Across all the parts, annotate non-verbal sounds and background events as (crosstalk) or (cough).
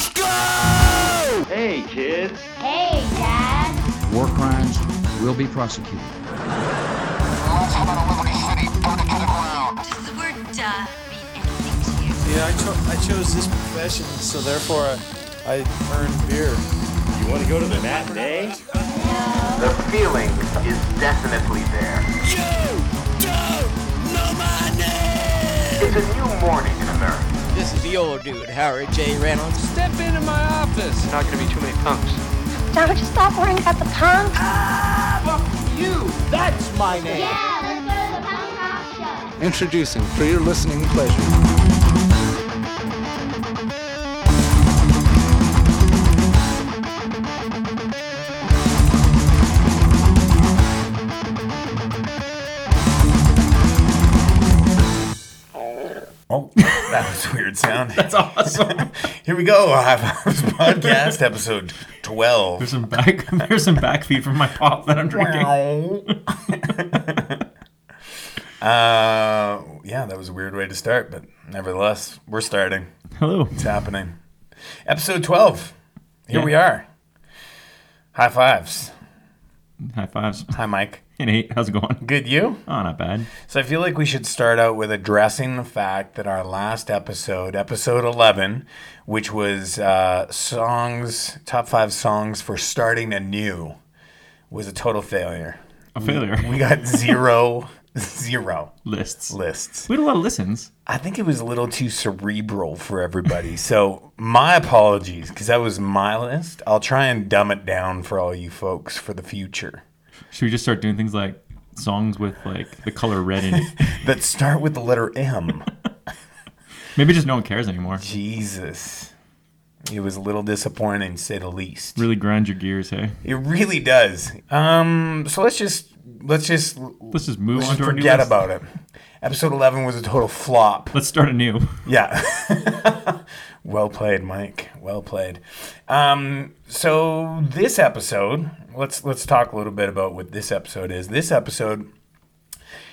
Let's go! Hey, kids. Hey, Dad. War crimes will be prosecuted. Does the word duh mean anything to you? Yeah, I, cho- I chose this profession, so therefore I, I earned beer. You want to go to the matinee? The feeling is definitely there. You don't know my name! It's a new morning in America. This is the old dude, Howard J. Reynolds. Step into my office. Not gonna be too many punks. Now would you stop worrying about the punks. Ah, you, That's my name. Yeah, let's go to the punk rock show. Introducing for your listening pleasure. Sound. (laughs) That's awesome. (laughs) Here we go. High Fives Podcast, (laughs) episode 12. There's some back. There's some back feed from my pop that I'm drinking. uh, yeah, that was a weird way to start, but nevertheless, we're starting. Hello. It's happening. Episode 12. Here Yeah. we are. High fives. High fives. Hi, Mike. Hey Nate, how's it going? Good, you? Oh, not bad. So I feel like we should start out with addressing the fact that our last episode, episode 11, which was uh, songs, top five songs for starting anew, was a total failure. A failure. We got (laughs) zero, zero Lists. lists. We had a lot of listens. I think it was a little too cerebral for everybody. So my apologies, because that was my list. I'll try and dumb it down for all you folks for the future. Should we just start doing things like songs with like the color red in it? (laughs) That start with the letter M. (laughs) Maybe just no one cares anymore. Jesus. It was a little disappointing, to say the least. Really grind your gears, hey. It really does. Um, so let's just let's just Let's just move let's on just to our forget about it. Episode eleven was a total flop. Let's start anew. (laughs) Yeah. well played, Mike. Well played. Um, so this episode, let's let's talk a little bit about what this episode is. This episode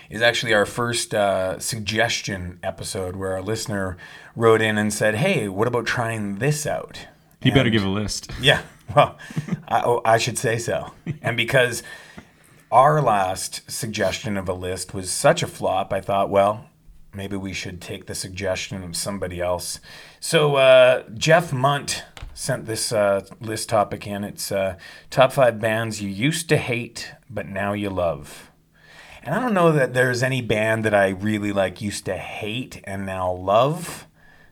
is actually our first uh, suggestion episode where our listener wrote in and said, "Hey, what about trying this out?" He better give a list. (laughs) yeah, well, (laughs) I, oh, I should say so. And because our last suggestion of a list was such a flop, I thought, well, maybe we should take the suggestion of somebody else. So uh, Jeff Munt sent this uh, list topic in. It's uh, top five bands you used to hate, but now you love. And I don't know that there's any band that I really like used to hate and now love.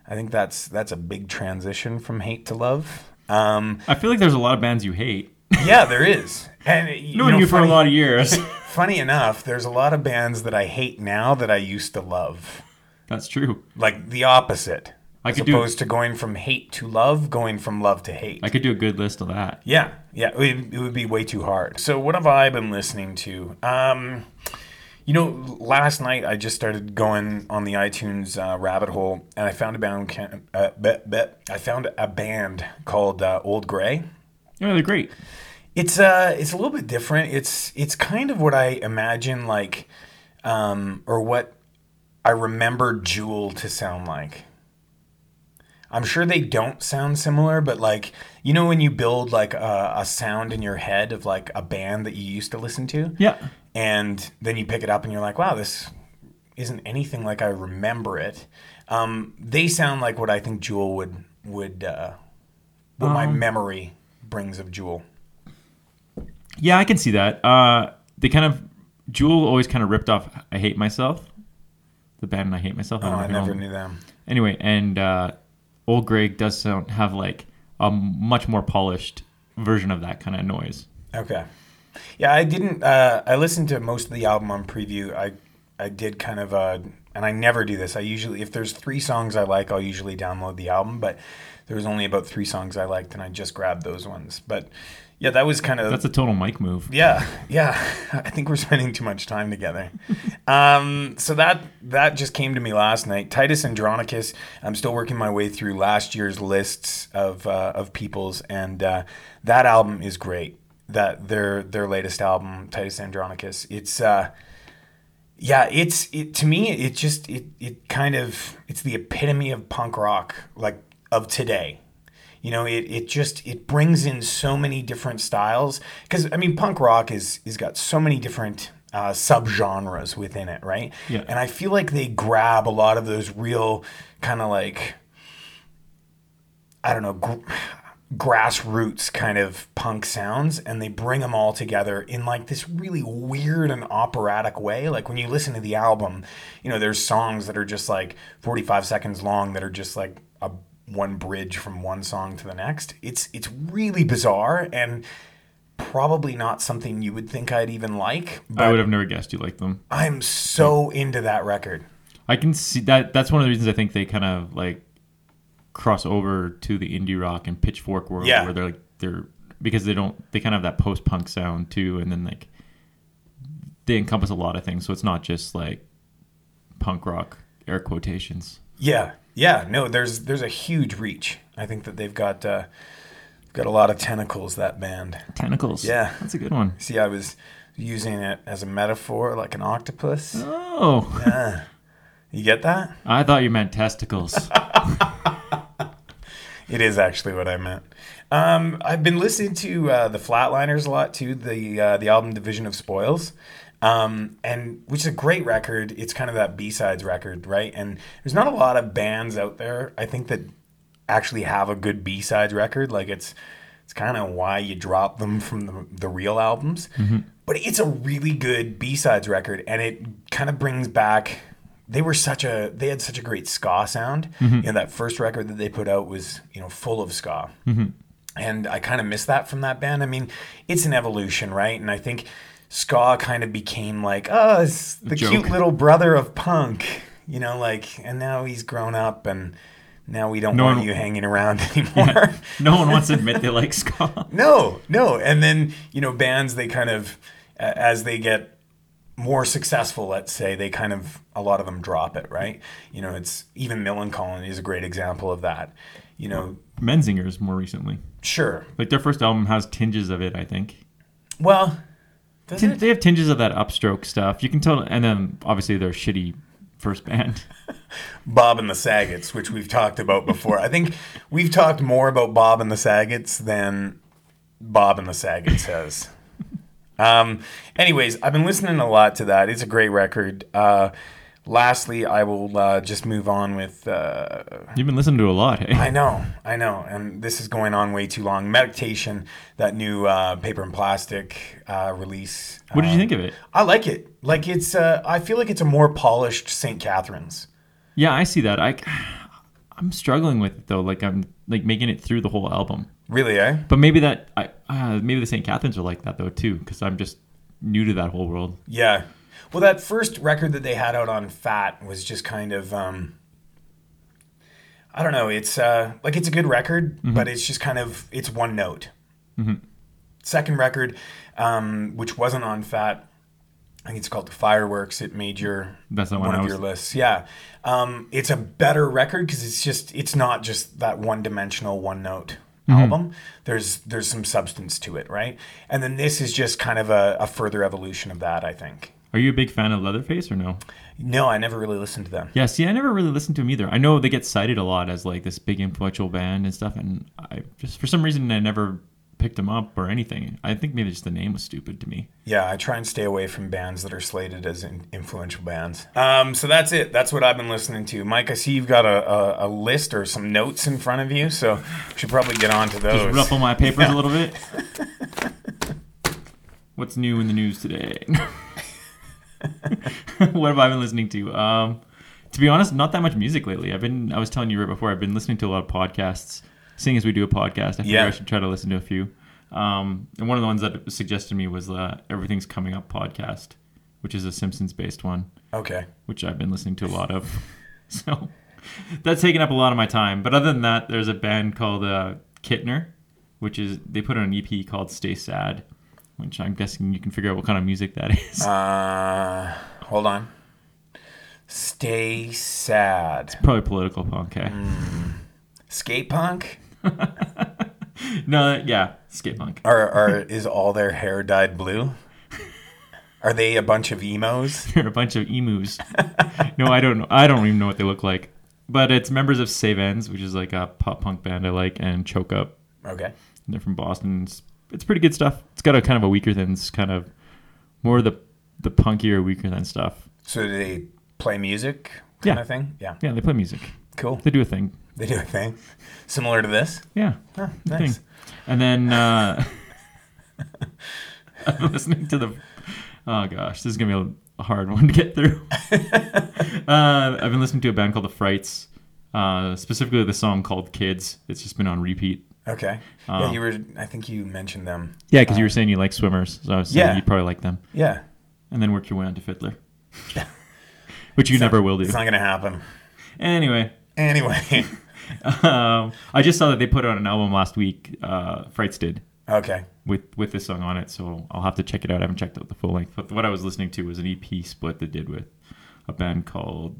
I think that's that's a big transition from hate to love. Um, I feel like there's a lot of bands you hate. yeah, there is. And (laughs) you Knowing know, you for a lot of years. (laughs) Funny enough, there's a lot of bands that I hate now that I used to love. That's true. Like the opposite. I as could do- opposed to going from hate to love, going from love to hate. I could do a good list of that. Yeah, yeah, it, would- it would be way too hard. So what have I been listening to? Um, you know, last night I just started going on the iTunes uh, rabbit hole, and I found a band. Uh, bet, bet, I found a band called uh, Old Gray. Yeah, they're great. It's uh, it's a little bit different. It's it's kind of what I imagine like, um, or what I remember Jewel to sound like. I'm sure they don't sound similar, but like you know when you build like a, a sound in your head of like a band that you used to listen to, Yeah. and then you pick it up and you're like, wow, this isn't anything like I remember it. Um, they sound like what I think Jewel would would uh, what my memory brings of Jewel. Yeah, I can see that. Uh, they kind of Jewel always kind of ripped off "I Hate Myself," the band "I Hate Myself." Oh, I never knew them. Anyway, and uh, Old Greg does sound have like a much more polished version of that kind of noise. Okay. Yeah, I didn't. Uh, I listened to most of the album on preview. I I did kind of, uh, and I never do this. I usually, if there's three songs I like, I'll usually download the album. But there was only about three songs I liked, and I just grabbed those ones. But yeah, that was kind of That's a total Mike move. yeah, yeah. (laughs) I think we're spending too much time together. (laughs) um, so that that just came to me last night. Titus Andronicus. I'm still working my way through last year's lists of uh, of people's, and uh, that album is great. That their their latest album, Titus Andronicus. It's uh, yeah, it's it to me. It just it it kind of it's the epitome of punk rock, like of today. You know, it, it just it brings in so many different styles because I mean, punk rock is is got so many different uh, subgenres within it, right? Yeah. And I feel like they grab a lot of those real kind of like I don't know. Gr- grassroots kind of punk sounds and they bring them all together in like this really weird and operatic way like when you listen to the album you know there's songs that are just like 45 seconds long that are just like a one bridge from one song to the next it's it's really bizarre and probably not something you would think I'd even like I would have never guessed you liked them. I'm so into that record I can see that. That's one of the reasons I think they kind of like cross over to the indie rock and pitchfork world, Yeah. where they're like they're because they don't they kind of have that post punk sound too, and then like they encompass a lot of things. So it's not just like punk rock air quotations. Yeah, yeah. No, there's there's a huge reach. I think that they've got uh, got a lot of tentacles. That band. Tentacles. Yeah. that's a good one. See, I was using it as a metaphor, like an octopus. Oh, Yeah. You get that? I thought you meant testicles. (laughs) It is actually what I meant. Um, I've been listening to uh, the Flatliners a lot too. The uh, the album Division of Spoils. Um, and which is a great record. It's kind of that B sides record, right? And there's not a lot of bands out there, I think, that actually have a good B sides record. Like it's it's kind of why you drop them from the, the real albums. Mm-hmm. But it's a really good B sides record, and it kind of brings back. They were such a they had such a great ska sound. Mm-hmm. You know that first record that they put out was you know full of ska mm-hmm. and I kind of miss that from that band. I mean, it's an evolution, right? And I think ska kind of became like, oh, it's the joke. cute little brother of punk, you know, like, and now he's grown up, and now we don't No want one- you hanging around (laughs) anymore. no one wants to admit they like ska. (laughs) no, no, and then you know, bands they kind of as they get more successful, let's say, they kind of a lot of them drop it, right? You know, it's even Millencolin is a great example of that. You know, Menzingers more recently. sure. Like their first album has tinges of it, I think. Well, Tin- it? They have tinges of that upstroke stuff. You can tell, and then obviously their shitty first band. (laughs) Bob and the Saggets, which we've talked about before. I think we've talked more about Bob and the Saggets than Bob and the Saggets has. Um, anyways, I've been listening a lot to that. It's a great record. Uh, lastly, I will uh, just move on with. Uh, You've been listening to a lot, hey? I know, I know, and this is going on way too long. Meditation, that new uh, paper and plastic uh, release. What did you Um, think of it? I like it. Like it's. Uh, I feel like it's a more polished St. Catherine's. Yeah, I see that. I, I'm struggling with it though. Like I'm like making it through the whole album. Really, eh? But maybe that I uh, maybe the St. Catharines are like that though too, because I'm just new to that whole world. Yeah. Well, that first record that they had out on Fat was just kind of, um, I don't know. It's uh, like it's a good record, but it's just kind of it's one note. Second record, um, which wasn't on Fat, I think it's called the Fireworks. It made your That's the one one of was- your lists. Yeah, um, it's a better record because it's just it's not just that one dimensional one note album. There's there's some substance to it, right? And then this is just kind of a, a further evolution of that, I think. Are you a big fan of Leatherface or no? No, I never really listened to them. Yeah, see, I never really listened to them either. I know they get cited a lot as like this big influential band and stuff, and I just for some reason I never picked them up or anything. I think maybe just the name was stupid to me. Yeah, I try and stay away from bands that are slated as in influential bands. Um, so that's it. That's what I've been listening to. Mike, I see you've got a, a, a list or some notes in front of you, so we should probably get on to those. Just ruffle my papers a little bit. (laughs) What's new in the news today? (laughs) (laughs) what have I been listening to? Um, to be honest, not that much music lately. I've been, I was telling you right before, I've been listening to a lot of podcasts. Seeing as we do a podcast, I figured Yeah. I should try to listen to a few. Um, and one of the ones that suggested to me was uh, Everything's Coming Up podcast, which is a Simpsons based one, Okay. which I've been listening to a lot of. (laughs) so that's taken up a lot of my time. But other than that, there's a band called uh, Kittner, which is they put out an EP called Stay Sad, which I'm guessing you can figure out what kind of music that is. Uh, hold on. Stay sad. It's probably political punk, eh? Skate punk? (laughs) No, yeah, skate punk. Are, are is all their hair dyed blue? Are they a bunch of emos? (laughs) They're a bunch of emus. (laughs) no, I don't know. I don't even know what they look like. but it's members of Save Ends, which is like a pop punk band I like, and Choke Up. Okay. They're from Boston. It's, it's pretty good stuff. It's got a kind of a Weakerthans kind of more the the punkier Weakerthans stuff. So do they play music kind Yeah. of thing? Yeah. Yeah, they play music. Cool. They do a thing. They do a thing similar to this. Yeah. Huh, nice. thing. And then uh, (laughs) I'm listening to the. Oh gosh, this is gonna be a hard one to get through. (laughs) uh, I've been listening to a band called The Frights, uh, specifically the song called "Kids." It's just been on repeat. Okay. yeah, Um, you were. I think you mentioned them. Yeah, because you were saying you like SWMRS, so I was saying Yeah. you'd probably like them. Yeah. And then work your way onto FIDLAR, (laughs) which you never will do. It's not gonna happen. Anyway, Anyway. (laughs) um, I just saw that they put out an album last week. Uh, Frights did. Okay. With with this song on it, so I'll have to check it out. I haven't checked out the full length, but what I was listening to was an EP split they did with a band called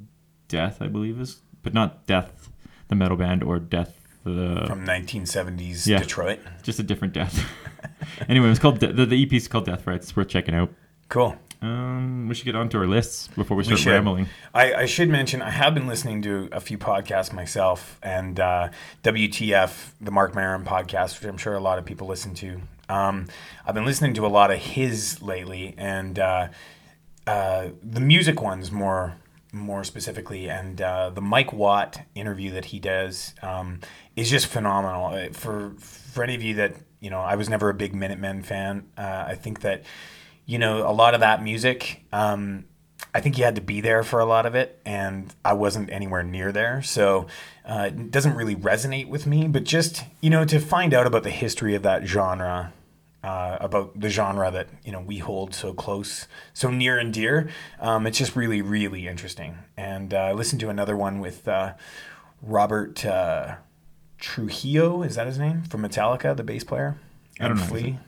Death, I believe is, but not Death, the metal band, or Death the From 1970s Yeah. Detroit. just a different Death. (laughs) anyway, it's called De- the the EP is called Death Frights. It's worth checking out. Cool. Um, we should get onto our lists before we We start should. rambling. I, I should mention I have been listening to a few podcasts myself, and uh, WTF, the Marc Maron podcast, which I'm sure a lot of people listen to. Um, I've been listening to a lot of his lately, and uh, uh, the music ones more more specifically, and uh, the Mike Watt interview that he does um, is just phenomenal. Uh, For for any of you that you know, I was never a big Minutemen fan. Uh, I think that you know a lot of that music. Um, I think you had to be there for a lot of it, and I wasn't anywhere near there, so uh, it doesn't really resonate with me. But just you know, to find out about the history of that genre, uh, about the genre that you know we hold so close, so near and dear, um, it's just really, really interesting. And uh, I listened to another one with uh, Robert uh, Trujillo. Is that his name from Metallica, the bass player? I don't And know. Flea.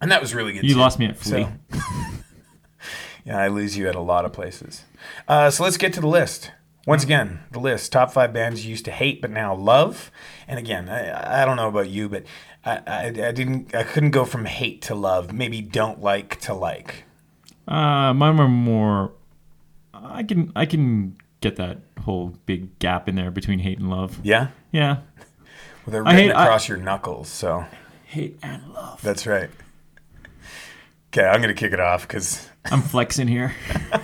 And that was really good. You too. lost me at Flea. So- (laughs) yeah, I lose you at a lot of places. Uh, so let's get to the list. Once again, the list: top five bands you used to hate but now love. And again, I, I don't know about you, but I, I, I didn't, I couldn't go from hate to love. Maybe don't like to like. Uh, mine were more. I can I can get that whole big gap in there between hate and love. Yeah, Yeah, well, they're written hate- I- across your knuckles. So hate and love. that's right. Okay, I'm gonna kick it off because (laughs) I'm flexing here. (laughs)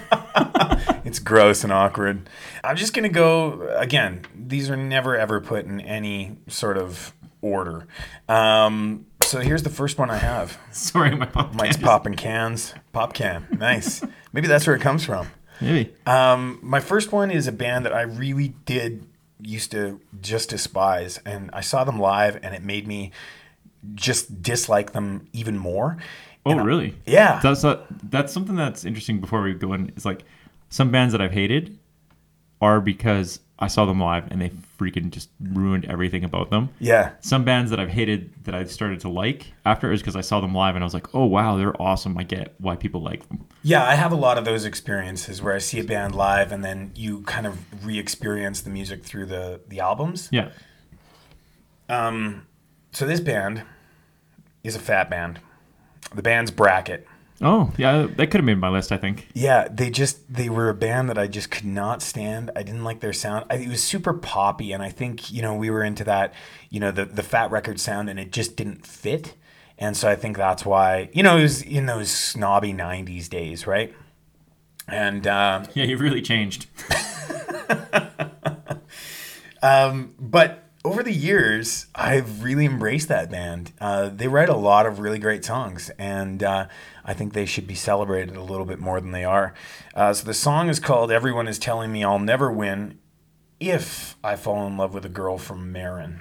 It's gross and awkward. I'm just gonna go again. These are never ever put in any sort of order. Um, so here's the first one I have. (laughs) Sorry, my pop. Mike's can. popping cans. Pop can. Nice. Maybe that's where it comes from. Maybe. Um, my first one is a band that I really did used to just despise, and I saw them live, and it made me just dislike them even more. Oh, And I- really? Yeah. That's uh, that's something that's interesting. Before we go in, is like some bands that I've hated are because I saw them live and they freaking just ruined everything about them. Yeah. Some bands that I've hated that I started to like after is because I saw them live and I was like, oh wow, they're awesome. I get why people like them. Yeah, I have a lot of those experiences where I see a band live and then you kind of re-experience the music through the the albums. Yeah. Um, so this band is a fat band. The band's Bracket. Oh yeah, that could have made my list. I think. Yeah, they just they were a band that I just could not stand. I didn't like their sound. I, it was super poppy, and I think you know we were into that, you know, the the Fat Record sound, and it just didn't fit. And so I think that's why you know it was in those snobby '90s days, right? And uh, Yeah, you've really changed. (laughs) Um, but over the years, I've really embraced that band. Uh, they write a lot of really great songs, and uh, I think they should be celebrated a little bit more than they are. Uh, so the song is called "Everyone Is Telling Me I'll Never Win If I Fall in Love with a Girl from Marin."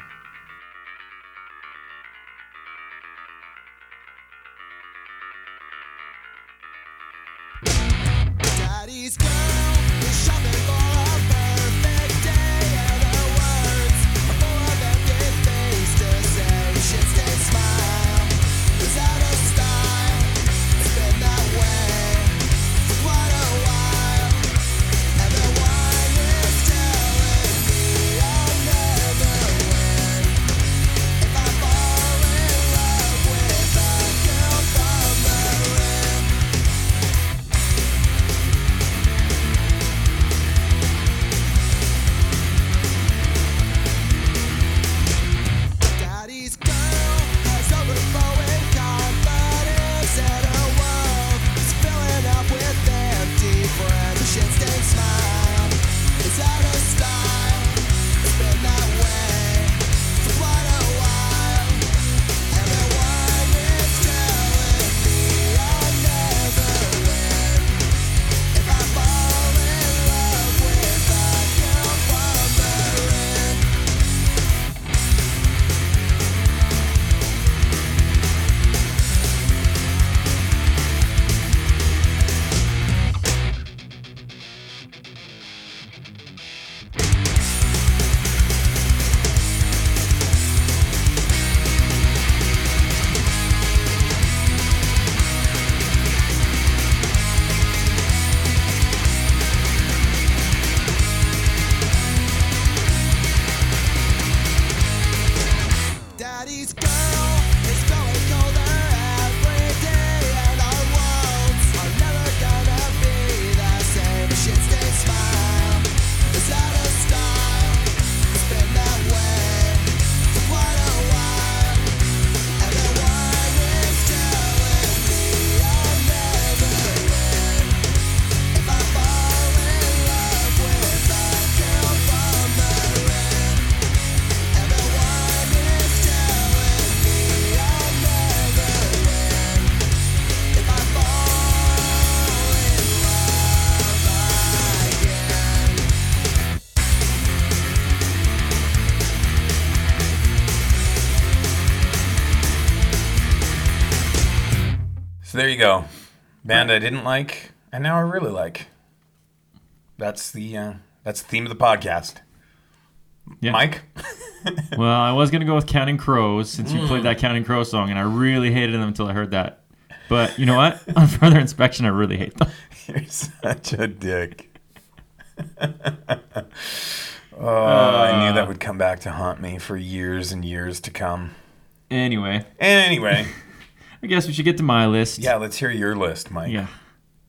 There you go. Band I didn't like, and now I really like. That's the uh, that's the theme of the podcast. Yeah. Mike, (laughs) Well, I was gonna go with Counting Crows since you played that Counting Crow song, and I really hated them until I heard that. But you know what? (laughs) On further inspection, I really hate them. (laughs) you're such a dick. oh, I knew that would come back to haunt me for years and years to come. Anyway, Anyway, I guess we should get to my list. yeah, let's hear your list, Mike. Yeah.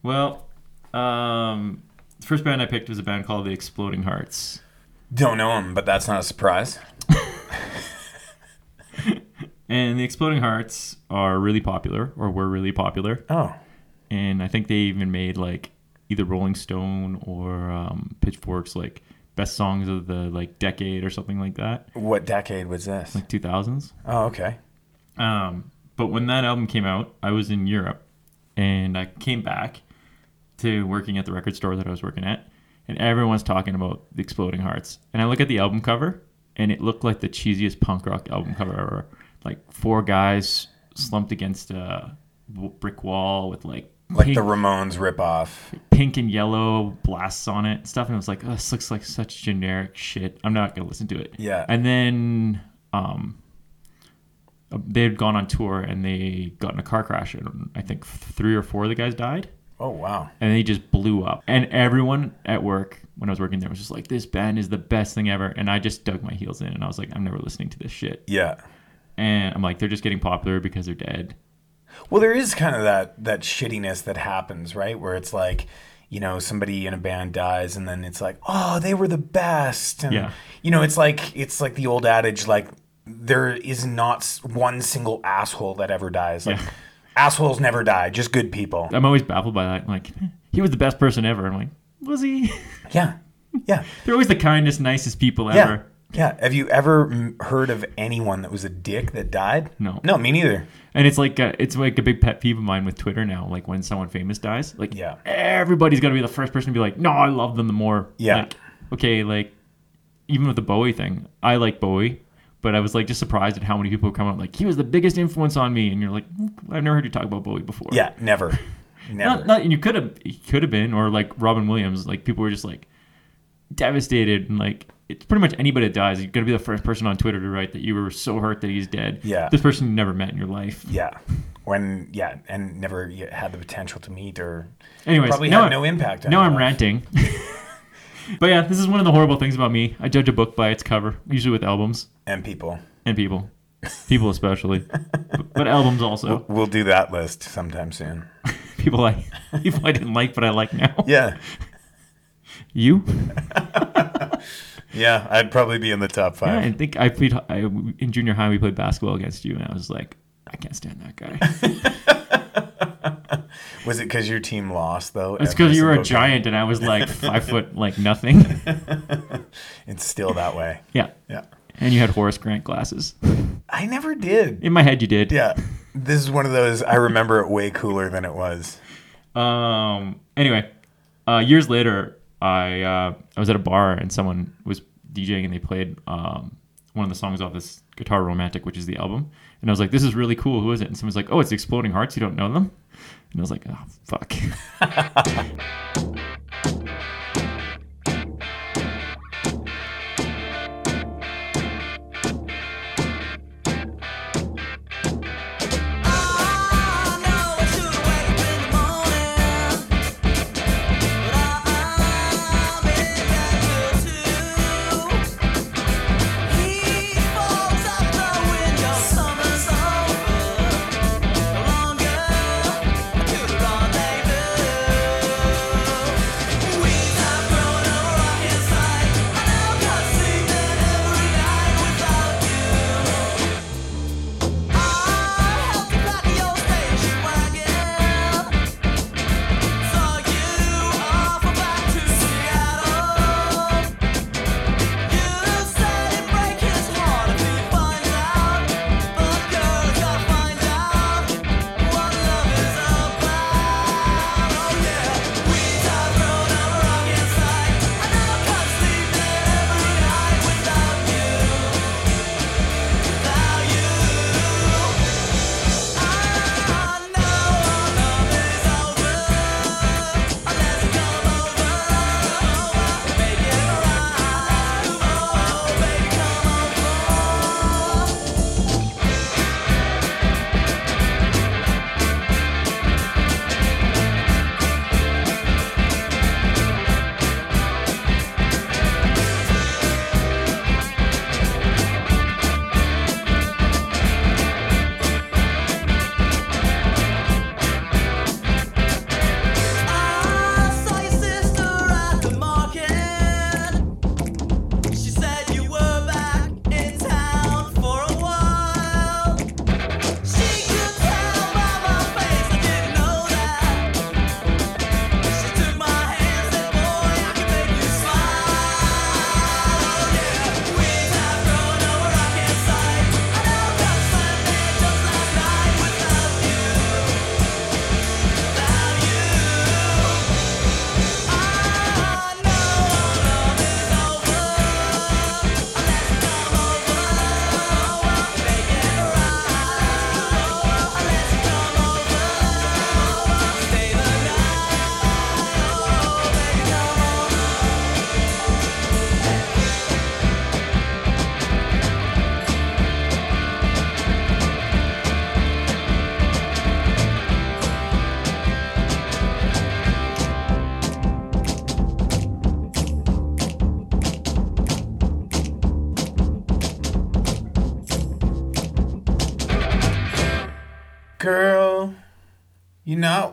Well, um, the first band I picked was a band called the Exploding Hearts. Don't know them, but that's not a surprise. (laughs) And the Exploding Hearts are really popular, or were really popular. Oh, And I think they even made like either Rolling Stone or um, Pitchforks like best songs of the like decade or something like that, what decade was this? like 2000s. Oh, okay. Um, but when that album came out, I was in Europe, and I came back to working at the record store that I was working at, and everyone's talking about the Exploding Hearts. And I look at the album cover, and it looked like the cheesiest punk rock album cover ever. Like four guys slumped against a brick wall with like Like pink, the Ramones ripoff. pink and yellow blasts on it and stuff. And I was like, oh, this looks like such generic shit. I'm not gonna listen to it. Yeah. And then um, they had gone on tour and they got in a car crash and I think three or four of the guys died Oh, wow. and they just blew up. And everyone at work when I was working there was just like, this band is the best thing ever. And I just dug my heels in and I was like, I'm never listening to this shit. Yeah. And I'm like, they're just getting popular because they're dead. Well, there is kind of that that shittiness that happens, right? Where it's like, you know, somebody in a band dies, and then it's like, oh, they were the best. And, Yeah. You know, it's like it's like the old adage, like there is not one single asshole that ever dies. Like Yeah. assholes never die, just good people. I'm always baffled by that. I'm like, he was the best person ever. I'm like, was he? (laughs) Yeah. Yeah. they're always the kindest, nicest people Yeah. ever. Yeah. Have you ever heard of anyone that was a dick that died? No. No, me neither. And it's like a, it's like a big pet peeve of mine with Twitter now. Like when someone famous dies, like Yeah. everybody's gonna be the first person to be like, "No, I love them." The more, Yeah. Like, okay, like even with the Bowie thing, I like Bowie, but I was like just surprised at how many people come up like he was the biggest influence on me, and you're like, "Hmm, I've never heard you talk about Bowie before. Yeah, never. (laughs) Never. Not, not, and you could have, could have been, or like Robin Williams, like people were just like devastated, and like it's pretty much anybody that dies, you're gonna be the first person on Twitter to write that you were so hurt that he's dead. Yeah. this person you never met in your life. yeah. When yeah, and never had the potential to meet or Anyways, probably had I- no impact. on Now I'm life. ranting. (laughs) but yeah, this is one of the horrible things about me. I judge a book by its cover, usually with albums And people. and people, people especially, but, (laughs) but albums also. We'll do that list sometime soon. (laughs) People I people I didn't like, but I like now. Yeah. (laughs) You? Yeah, I'd probably be in the top Yeah, five. I think I played I, in junior high. We played basketball against you, and I was like, I can't stand that guy. (laughs) Was it because your team lost though? It's because you were a single game? giant, and I was like (laughs) five foot, like nothing. (laughs) It's still that way. Yeah, Yeah. and you had Horace Grant glasses. I never did. In my head, you did. Yeah. This is one of those I remember it way cooler than it was. Um. Anyway, uh, years later, I uh, I was at a bar and someone was DJing and they played um, one of the songs off this Guitar Romantic, which is the album. And I was like, "This is really cool. Who is it?" And someone's like, "Oh, it's Exploding Hearts. You don't know them?" And I was like, "Oh, fuck." (laughs)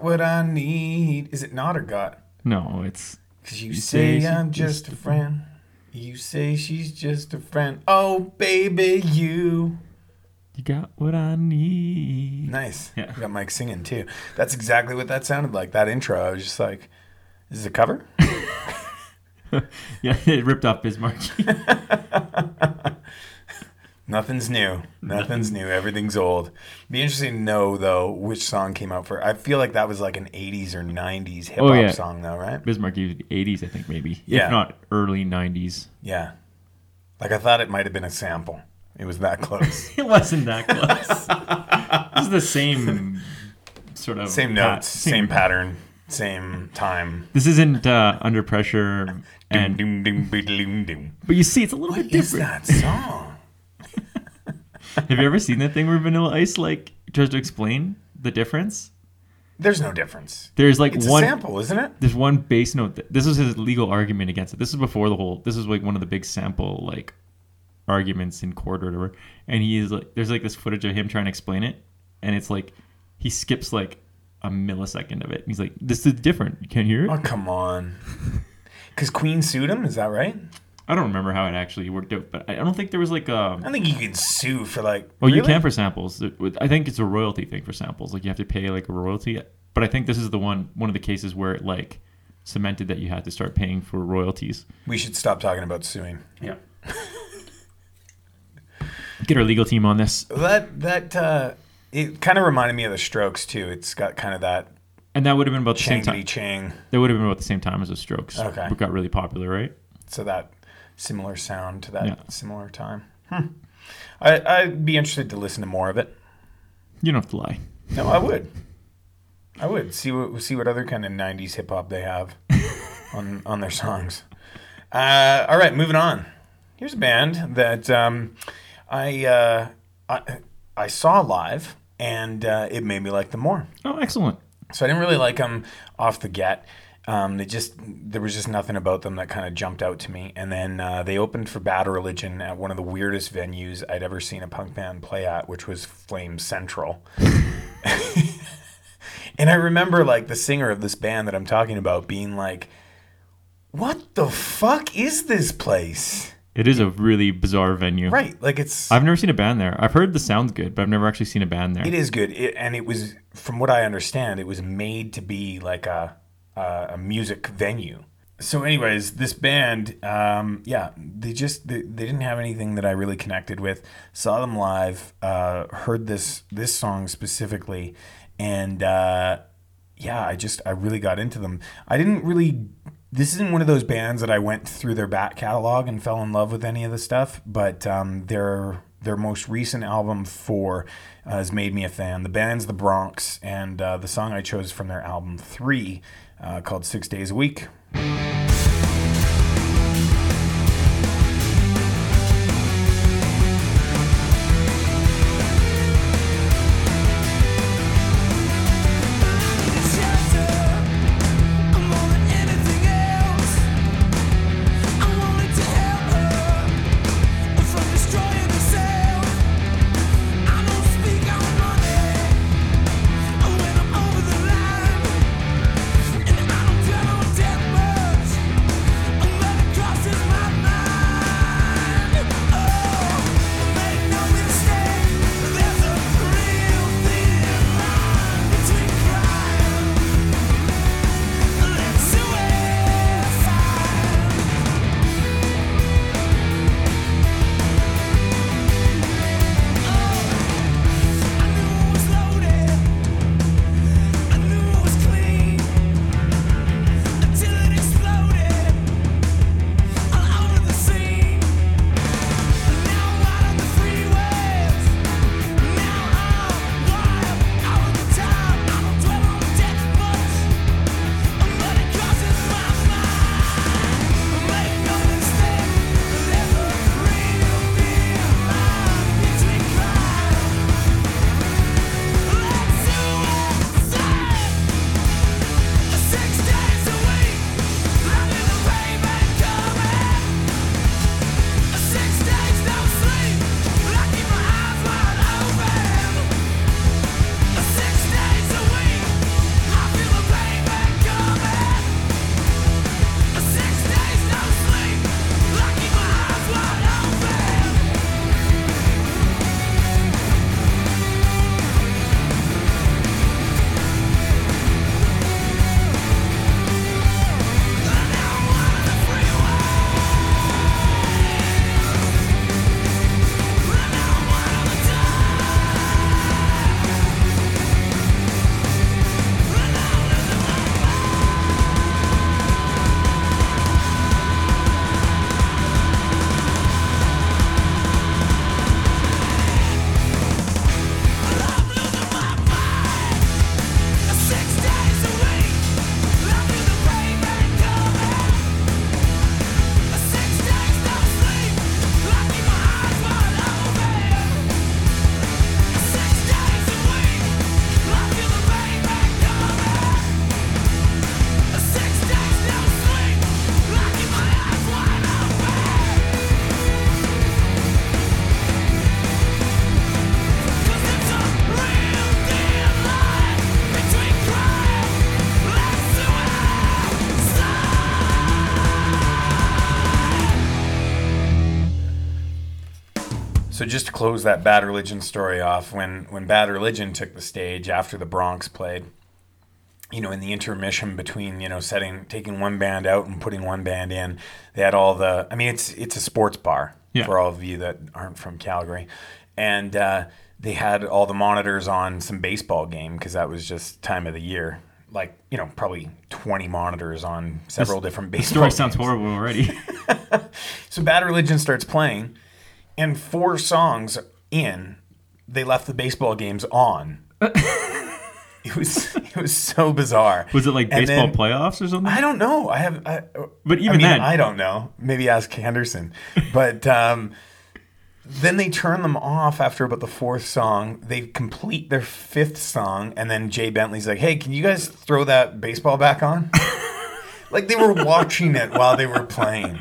what I need. Is it not or got? No, it's Cause you, You say, say I'm she's just a friend. You say she's just a friend. Oh, baby, you. you got what I need. Nice. Yeah. You got Mike singing too. That's exactly what that sounded like. That intro. I was just like, is this a cover? (laughs) Yeah, it ripped off Biz Markie. (laughs) (laughs) Nothing's new. Nothing's new. Everything's old. Be interesting to know though which song came out for. I feel like that was like an '80s or '90s hip hop Oh, yeah. song though, right? Biz Markie used 80s, I think maybe. Yeah. If not early 90s. Yeah. Like I thought it might have been a sample. It was that close. (laughs) It wasn't that close. (laughs) this is the same sort of same pat- notes, same (laughs) pattern, same time. This isn't uh, under pressure, and Doom, doom, doom, doom, doom. but you see, it's a little What bit is different. that song? (laughs) Have you ever seen that thing where Vanilla Ice like tries to explain the difference? There's no difference. There's like It's one a sample, isn't it? There's one bass note. That, this was his legal argument against it. This is before the whole. This is like one of the big sample like arguments in court or whatever. And he is like, there's like this footage of him trying to explain it, and it's like he skips like a millisecond of it. He's like, "This is different. You can't hear it." Oh come on. (laughs) Because Queen sued him, is that right? I don't remember how it actually worked out, but I I don't think there was like a. I think you can sue for like. Oh, you can for samples. I think it's a royalty thing for samples. Like you have to pay like a royalty. But I think this is the one one of the cases where it like cemented that you had to start paying for royalties. We should stop talking about suing. Yeah. Get our legal team on this. That that uh, it kind of reminded me of the Strokes too. It's got kind of that And that would have been about the same time. changity chang. That would have been about the same time as the Strokes. Okay. It got really popular, right? So that similar sound to that Yeah. similar time. Hmm. I, I'd be interested to listen to more of it. You don't have to lie. No, I would. I would see what see what other kind of '90s hip hop they have (laughs) on on their songs. Uh, all right, moving on. Here's a band that um, I, uh, I I saw live, and uh, it made me like them more. Oh, excellent. So I didn't really like them off the get. Um, they just there was just nothing about them that kind of jumped out to me. And then uh, they opened for Bad Religion at one of the weirdest venues I'd ever seen a punk band play at, which was Flames Central. (laughs) and I remember like the singer of this band that I'm talking about being like, "What the fuck is this place?" It is a really bizarre venue. Right? Like it's I've never seen a band there. I've heard the sounds good, but I've never actually seen a band there. It is good, it, and it was, from what I understand, it was made to be like a a, a music venue. So, anyways, this band, um, yeah, they just they, they didn't have anything that I really connected with. Saw them live, uh, heard this this song specifically, and uh, yeah, I just I really got into them. I didn't really. This isn't one of those bands that I went through their back catalog and fell in love with any of the stuff, but um, their their most recent album four uh, has made me a fan. The band's the Bronx, and uh, the song I chose from their album three, uh, called Six Days a Week. Close that Bad Religion story off, when when Bad Religion took the stage after the Bronx played, you know, in the intermission between you know setting taking one band out and putting one band in, they had all the. I mean, it's it's a sports bar Yeah. for all of you that aren't from Calgary, and uh, they had all the monitors on some baseball game because that was just time of the year. Like you know, probably twenty monitors on several different The baseball. story sounds horrible already. (laughs) So Bad Religion starts playing, and four songs in, they left the baseball games on. (laughs) it was it was so bizarre. Was it like And baseball then- playoffs or something? I don't know. I have, I, But I even mean, then- I don't know. Maybe ask Henderson. But um, then they turn them off after about the fourth song. They complete their fifth song, and then Jay Bentley's like, "Hey, can you guys throw that baseball back on?" (laughs) like they were watching it while they were playing.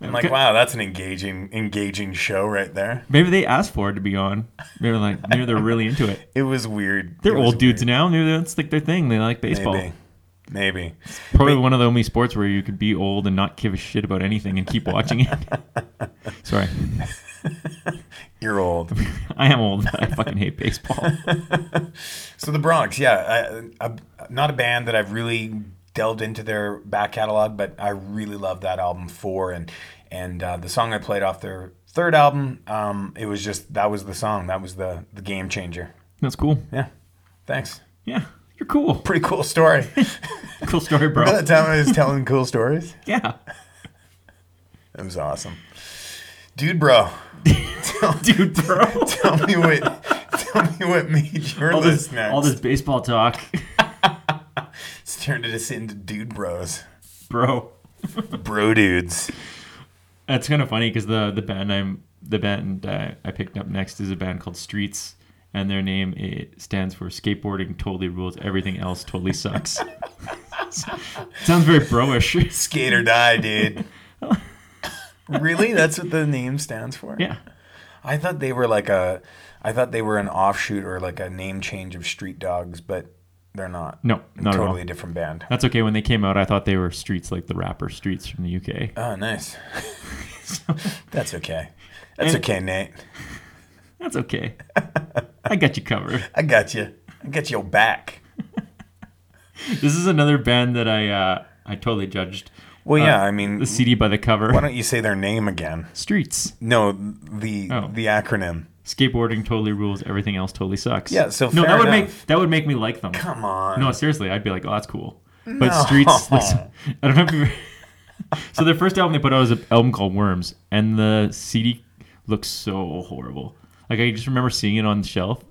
I'm like, wow, that's an engaging, engaging show right there. Maybe they asked for it to be on. Maybe like maybe they're really into it. (laughs) It was weird. They're was old dudes weird. now. Maybe that's like their thing. They like baseball. Maybe, maybe. Probably one of the only sports where you could be old and not give a shit about anything and keep watching it. (laughs) Sorry, (laughs) You're old. I am old. I fucking hate baseball. So the Bronx, yeah, I, I, not a band that I've really delved into their back catalog, but I really love that album four and and uh, the song I played off their third album. Um, it was just that was the song that was the the game changer. That's cool. Yeah, thanks. Yeah, you're cool. Pretty cool story. (laughs) Cool story, bro. Remember that time I was telling cool stories? (laughs) Yeah, It was awesome, dude, bro. tell, (laughs) dude, bro. Tell me what. Tell me what made your All list this, next. all this baseball talk, It's turned us into dude bros, bro. bro dudes. That's kind of funny because the the band I'm the band uh, I picked up next is a band called Streets, and their name it stands for skateboarding totally rules. Everything else totally sucks. (laughs) Sounds very broish. Skate or die, dude. (laughs) really? That's what the name stands for? yeah. I thought they were like a I thought they were an offshoot or like a name change of Street Dogs, but they're not. No, not at all. totally different band. That's okay. When they came out, I thought they were Streets, like the rapper Streets from the UK. Oh, nice. (laughs) That's okay. That's And- okay, Nate. That's okay. I got you covered. (laughs) I got you. I got your back. (laughs) This is another band that I uh, I totally judged. Well, Uh, yeah, I mean, the CD by the cover. why don't you say their name again? Streets. No, the Oh. the acronym. Skateboarding totally rules. Everything else totally sucks. Yeah, so no, that would enough. make that would make me like them. Come on. No, seriously, I'd be like, oh, that's cool. But No. Streets, (laughs) listen, I don't know so their first album they put out was an album called Worms, and the CD looks so horrible. Like I just remember seeing it on the shelf,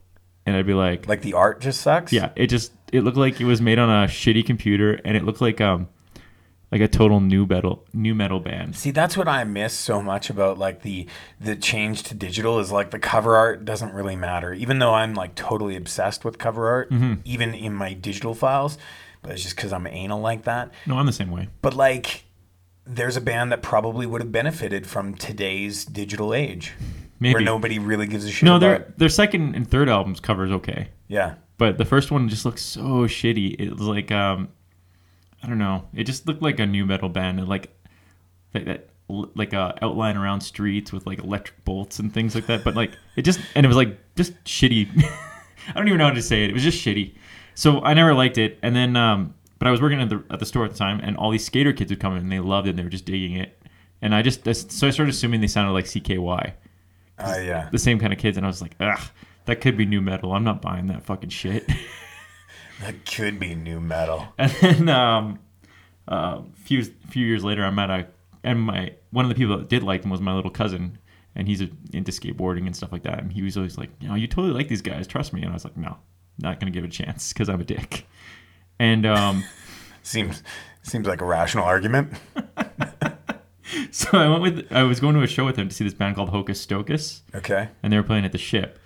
and I'd be like, Like the art just sucks. yeah, it just it looked like it was made on a shitty computer, and it looked like um like a total new metal new metal band. See, that's what I miss so much about like the the change to digital is like the cover art doesn't really matter. Even though I'm like totally obsessed with cover art, Mm-hmm. even in my digital files, but it's just because I'm anal like that. No, I'm the same way. But like, there's a band that probably would have benefited from today's digital age, Maybe where nobody really gives a shit no, their their second and third albums covers okay. Yeah, but the first one just looks so shitty. It was like um, I don't know. It just looked like a new metal band, and like like that like a outline around streets with like electric bolts and things like that. But like it just and it was like just shitty. (laughs) I don't even know how to say it. It was just shitty. So I never liked it. And then um, but I was working at the at the store at the time, and all these skater kids would come in and they loved it. and They were just digging it. And I just so I started assuming they sounded like CKY uh, yeah. the same kind of kids, and I was like, ugh, that could be new metal. I'm not buying that fucking shit. (laughs) That could be new metal. (laughs) and then um, a few few years later, I met a and my one of the people that did like them was my little cousin, and he's into skateboarding and stuff like that. And he was always like, you know, you totally like these guys, trust me. And I was like, no, not gonna give it a chance because I'm a dick. And um, (laughs) Seems seems like a rational argument. (laughs) so I went with I was going to a show with him to see this band called Hocus Stocus, Okay. and they were playing at the ship.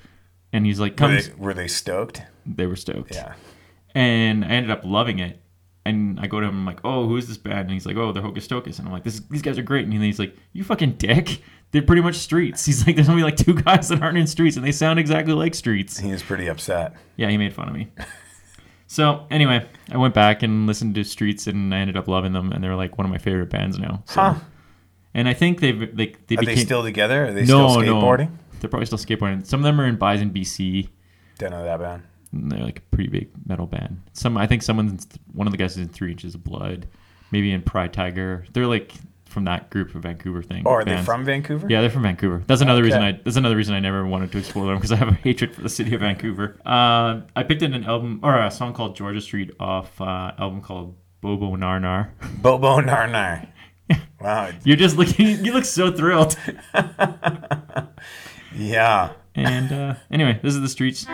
And he's like, Were "Come." they, were they stoked? they were stoked. Yeah. And I ended up loving it. And I go to him, I'm like, "Oh, who is this band?" And he's like, "Oh, they're Hocus Stocus." And I'm like, "This, these guys are great." And he's like, "You fucking dick! (laughs) They're pretty much Streets." He's like, "There's only like two guys that aren't in Streets, and they sound exactly like Streets." He was pretty upset. Yeah, he made fun of me. so anyway, I went back and listened to Streets, and I ended up loving them, and they're like one of my favorite bands now. So, Huh. And I think they've they they Are became they still together? Are they no still skateboarding? no They're probably still skateboarding. Some of them are in Bison, BC. Don't know that band. And they're like a pretty big metal band. Some I think someone's one of the guys is in Three Inches of Blood, maybe in Pride Tiger. They're like from that group of Vancouver thing. Oh, are they from Vancouver? Yeah, they're from Vancouver. That's another reason I. That's another reason I never wanted to explore them because I have a (laughs) hatred for the city of Vancouver. Uh, I picked in an album or a song called Georgia Street off uh, album called Bobo Narnar. (laughs) Bobo Narnar. (laughs) Wow. You're just looking. You look so thrilled. Yeah. And uh, anyway, this is the streets.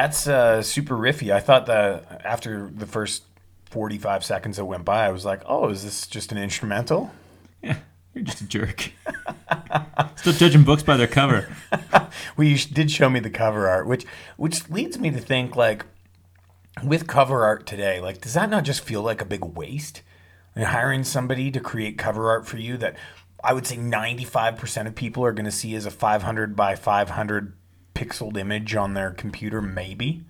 That's uh, super riffy. I thought that after the first 45 seconds that went by, I was like, oh, is this just an instrumental? Yeah, you're just a jerk. (laughs) Still judging books by their cover. (laughs) well, you did show me the cover art, which which leads me to think like, with cover art today, like, does that not just feel like a big waste? And hiring somebody to create cover art for you that I would say 95% of people are going to see as a 500 by 500 pixeled image on their computer, maybe.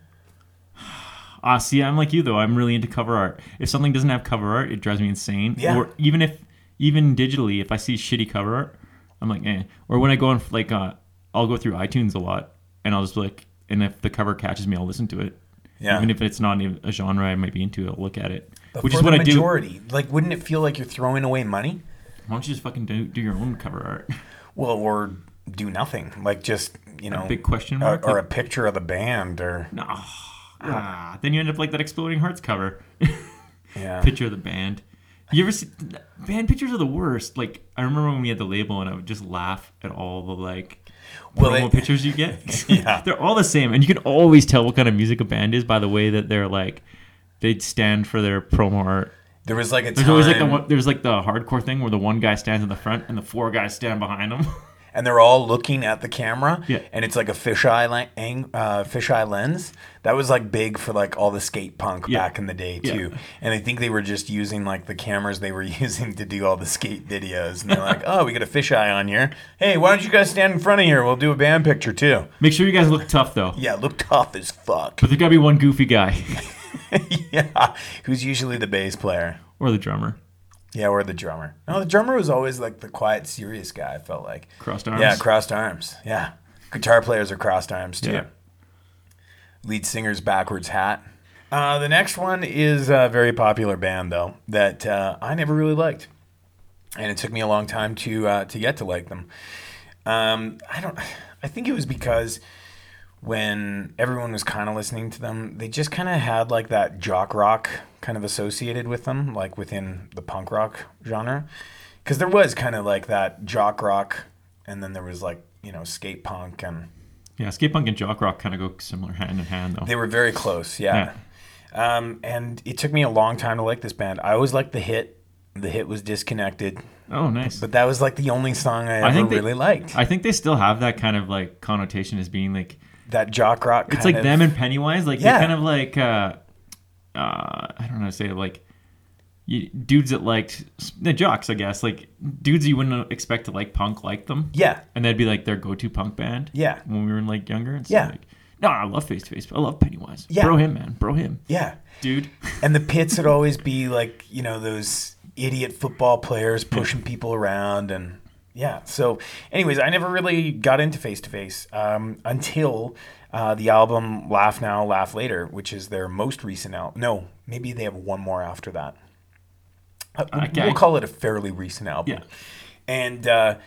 Ah, see, I'm like you though. I'm really into cover art. If something doesn't have cover art, it drives me insane. Yeah. Or even if, even digitally, if I see shitty cover art, I'm like, eh. Or when I go on, like, uh, I'll go through iTunes a lot, and I'll just be like, and if the cover catches me, I'll listen to it. Yeah. Even if it's not a genre I might be into, I'll look at it. But Which for is what the I do. majority, like, wouldn't it feel like you're throwing away money? Why don't you just fucking do, do your own cover art? (laughs) Well, or do nothing, like just you know, a big question or- mark? or, a picture of the band, or No. Ah, then you end up like that Exploding Hearts cover. yeah. (laughs) Picture of the band. You ever see band pictures are the worst. Like I remember when we had the label and I would just laugh at all the like Well, promo they- pictures you get. (laughs) (laughs) Yeah. they're all the same, and you can always tell what kind of music a band is by the way that they're like they'd stand for their promo art. There was like a There's always like the one, there's like the hardcore thing where the one guy stands in the front and the four guys stand behind him. And they're all looking at the camera. Yeah. And it's like a fisheye le- ang- uh, fisheye lens. That was like big for like all the skate punk Yeah. back in the day Yeah. too. And I think they were just using like the cameras they were (laughs) using to do all the skate videos. And they're like, (laughs) oh, we got a fisheye on here. Hey, why don't you guys stand in front of here? We'll do a band picture too. Make sure you guys look tough though. Yeah, look tough as fuck. But there gotta be one goofy guy (laughs) yeah, who's usually the bass player. or the drummer. Yeah, or the drummer. No, the drummer was always like the quiet, serious guy. I felt like Crossed arms. Yeah, crossed arms. Yeah, guitar players are crossed arms too. Yeah. Lead singer's backwards hat. Uh, the next one is a very popular band though that uh, I never really liked, and it took me a long time to uh, to get to like them. Um, I don't. I think it was because when everyone was kind of listening to them, they just kind of had like that jock rock kind of associated with them, like within the punk rock genre. Because there was kind of like that jock rock, and then there was like, you know, skate punk, and Yeah, skate punk and jock rock kind of go similar hand in hand though. they were very close, yeah. Um, and it took me a long time to like this band. I always liked the hit. The hit was disconnected, oh, nice. but that was like the only song I ever I think they, really liked. I think they still have that kind of like connotation as being like that jock rock. it's like of- them and Pennywise. Like Yeah. they're kind of like uh, uh, I don't know how to say it, like you, dudes that liked the jocks, I guess. Like dudes you wouldn't expect to like punk like them. Yeah. and that'd be like their go-to punk band. Yeah. when we were in like younger. And stuff. Yeah. like, no, I love Face to Face. I love Pennywise. Yeah. bro him, man, bro him, Yeah. dude. (laughs) And the pits would always be like, you know, those idiot football players pushing people around and yeah. So anyways, I never really got into face to face until uh, the album Laugh Now, Laugh Later, which is their most recent album. No, maybe they have one more after that. Uh, Okay. We'll call it a fairly recent album. Yeah. And uh,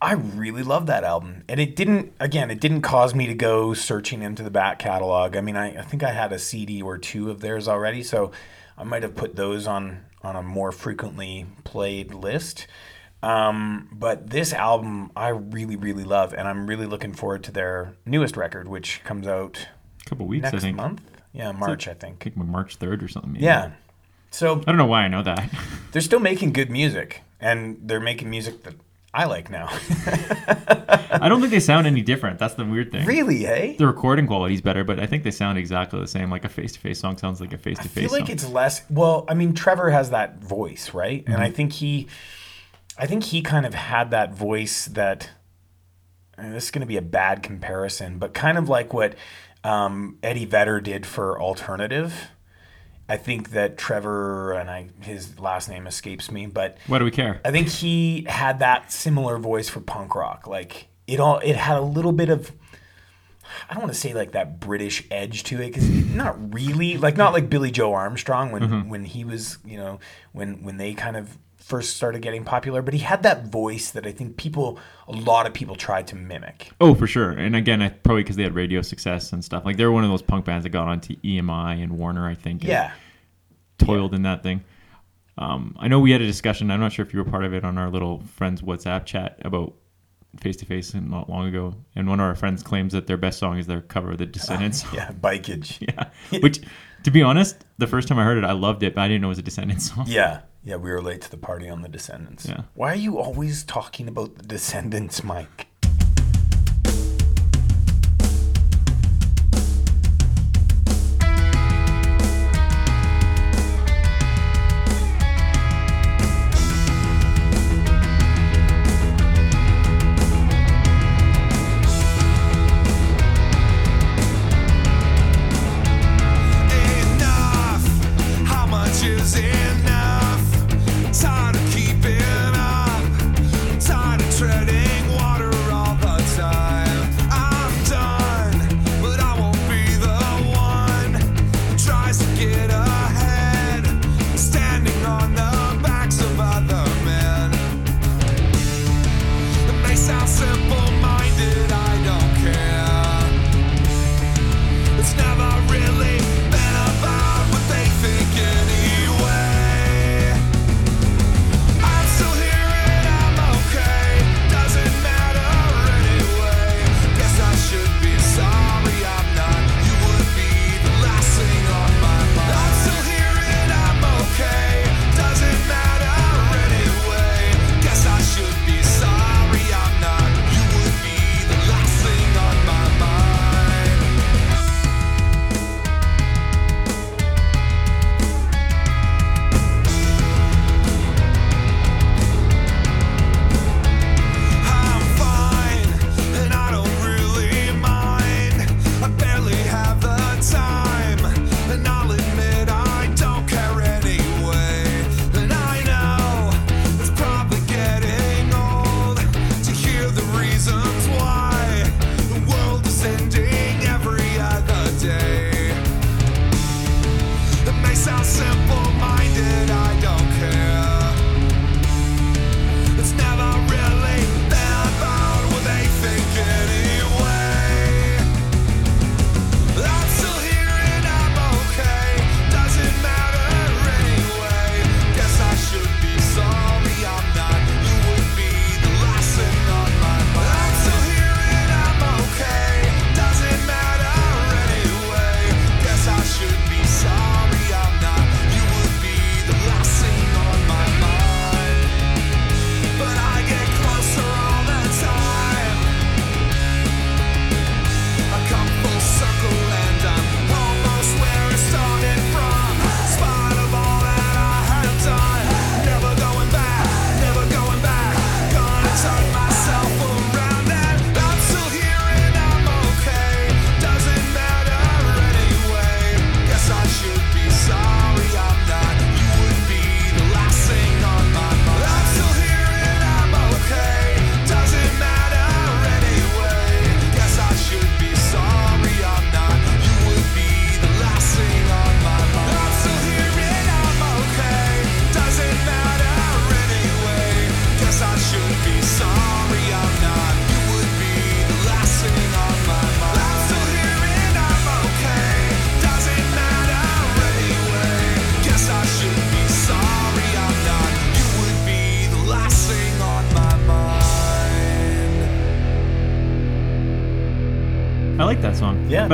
I really love that album. And it didn't, again, it didn't cause me to go searching into the back catalog. I mean, I, I think I had a CD or two of theirs already, so I might have put those on, on a more frequently played list. Um, but this album I really, really love, and I'm really looking forward to their newest record, which comes out A couple weeks, next I think. month. Yeah, March, I I think. think March third or something. maybe. Yeah. So I don't know why I know that. (laughs) they're still making good music, and they're making music that I like now. I don't think they sound any different. That's the weird thing. really, hey? The recording quality's better, but I think they sound exactly the same. Like a face-to-face song sounds like a face-to-face I feel like song. it's less. Well, I mean, Trevor has that voice, right? And I Mm-hmm. think he, I think he kind of had that voice that. this is going to be a bad comparison, but kind of like what um, Eddie Vedder did for Alternative. I think that Trevor and I, his last name escapes me, but Why do we care? I think he had that similar voice for punk rock. Like it all, it had a little bit of, I don't want to say like that British edge to it, because not really. Like not like Billie Joe Armstrong when when he was, you know, when when they kind of first started getting popular. But he had that voice that I think people, a lot of people tried to mimic. Oh, for sure. And again, I, probably because they had radio success and stuff. Like they were one of those punk bands that got onto EMI and Warner, I think. Yeah, Toiled in that thing. Um, I know we had a discussion. I'm not sure if you were part of it on our little friends WhatsApp chat about face to face not long ago. And one of our friends claims that their best song is their cover of the Descendents. (laughs) yeah, (laughs) bikeage. yeah. Which, to be honest, the first time I heard it, I loved it, but I didn't know it was a Descendents song. Yeah, yeah, we were late to the party on the Descendents. Yeah. Why are you always talking about the Descendents, Mike?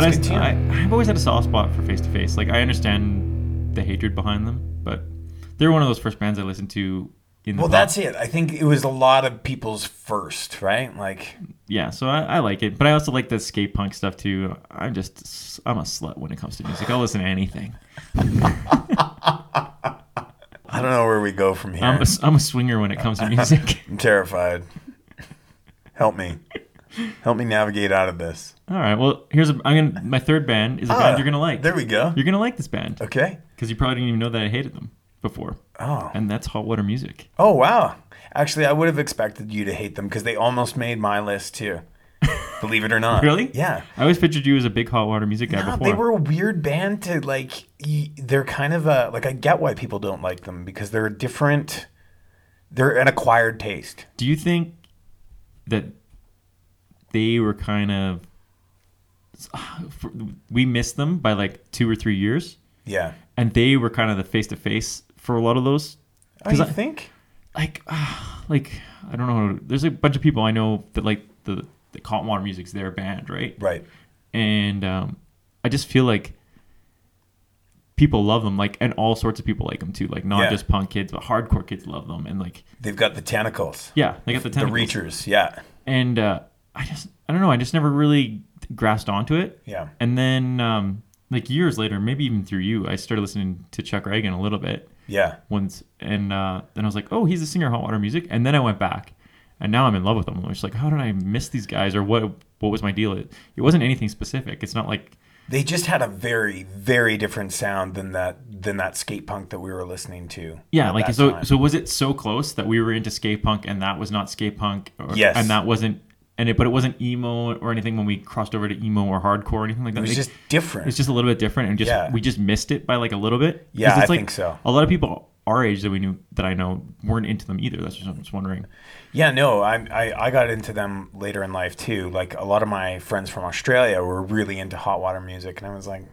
But I, it's a good tune. I, I've always had a soft spot for Face to Face. Like I understand the hatred behind them, but they're one of those first bands I listened to. In the Well, pop- that's it. I think it was a lot of people's first, right? Like, yeah. So I, I like it, but I also like the skate punk stuff too. I'm just I'm a slut when it comes to music. I'll listen to anything. (laughs) I don't know where we go from here. I'm a, I'm a swinger when it comes to music. (laughs) I'm terrified. Help me. Help me navigate out of this. All right. Well, here's a, I'm gonna my third band is a Ah, band you're gonna like. There we go. You're gonna like this band Okay. because you probably didn't even know that I hated them before. Oh. And that's Hot Water Music. Oh, wow. Actually, I would have expected you to hate them because they almost made my list too. (laughs) Believe it or not. Really? Yeah. I always pictured you as a big Hot Water Music guy No, before. they were a weird band to like. They're kind of a like. I get why people don't like them because they're a different. They're an acquired taste. Do you think that they were kind of (sighs) we missed them by like two or three years, Yeah. and they were kind of the face to face for a lot of those. Oh, you I think? like, ah, (sighs) like I don't know. There's a bunch of people I know that like the the Hot Water Music's their band, right? Right. and um, I just feel like people love them, like, and all sorts of people like them too, like not Yeah. just punk kids, but hardcore kids love them, and like, They've got the tentacles. yeah, they got the tentacles. The reachers. Yeah. and uh, I just, I don't know, I just never really grasped onto it. Yeah. And then, um, like years later, maybe even through you, I started listening to Chuck Ragan a little bit Yeah. once, and uh, then I was like, oh, he's a singer of Hot Water Music, and then I went back, and now I'm in love with them. I'm just like, how did I miss these guys, or what? What was my deal? It, it wasn't anything specific. It's not like They just had a very, very different sound than that than that skate punk that we were listening to. Yeah, like so. time. So was it so close that we were into skate punk and that was not skate punk? Or, Yes. and that wasn't, and it, but it wasn't emo or anything when we crossed over to emo or hardcore or anything like that. It was Like, just different. It's just a little bit different, and just Yeah. we just missed it by like a little bit. Yeah, it's I like think so. A lot of people our age that we knew that I know weren't into them either. That's just what I was wondering. Yeah, no, I, I I got into them later in life too. Like a lot of my friends from Australia were really into hot water music, and I was like,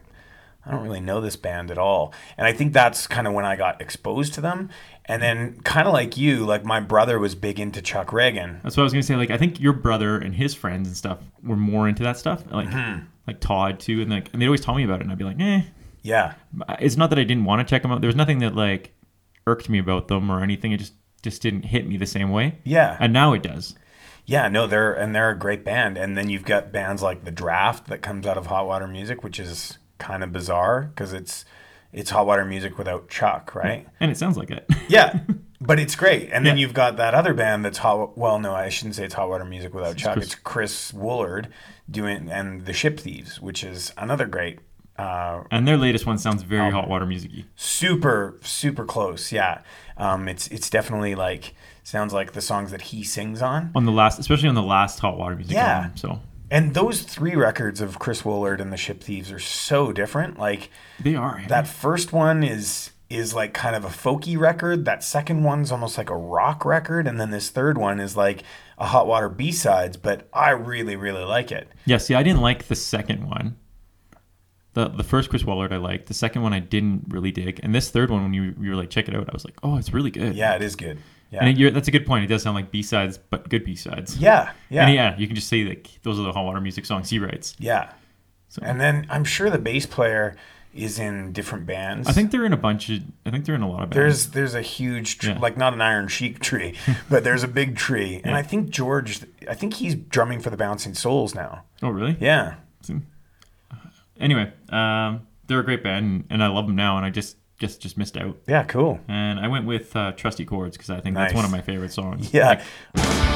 I don't really know this band at all. And I think that's kind of when I got exposed to them. And then, kind of like you, like my brother was big into Chuck Ragan. That's what I was gonna say. Like I think your brother and his friends and stuff were more into that stuff. Like Mm-hmm. like Todd too, and like and they'd always tell me about it, and I'd be like, eh. Yeah, it's not that I didn't want to check them out. There was nothing that like irked me about them or anything. It just just didn't hit me the same way. Yeah. And now it does. yeah, no, they're and they're a great band. And then you've got bands like the Draft that comes out of hot water music, which is kind of bizarre because it's it's hot water music without Chuck, right? And it sounds like it. (laughs) Yeah, but it's great. And then Yeah. you've got that other band that's hot. Well, no, I shouldn't say it's hot water music without Chuck. Chris- It's Chris Wollard doing and the Ship Thieves, which is another great, uh, and their latest one sounds very hot water musicy. super super close. Yeah, um, it's it's definitely like sounds like the songs that he sings on. On the last, especially on the last hot water music Yeah. album. So And those three records of Chris Wollard and the Ship Thieves are so different. Like they are. eh? that first one is is like kind of a folky record. That second one's almost like a rock record, and then this third one is like a hot water B sides. But I really really like it. Yeah. See, I didn't like the second one. The, the first Chris Wollard I liked. The second one I didn't really dig. And this third one, when you, you were like, check it out, I was like, oh, it's really good. Yeah, it is good. Yeah, And it, you're, that's a good point. It does sound like B sides, but good B sides. yeah, yeah, And yeah, you can just say like those are the hot water music songs he writes. yeah. So And then I'm sure the bass player is in different bands. I think they're in a bunch of. I think they're in a lot of bands. There's there's a huge tr- Yeah. like not an iron chic tree, (laughs) but there's a big tree, and I think George, I think he's drumming for the Bouncing Souls now. Oh really? Yeah, Anyway, um, they're a great band, and I love them now, and I just just just missed out. yeah, cool. And I went with uh, Trusty Chords because I think that's one of my favorite songs. Yeah. You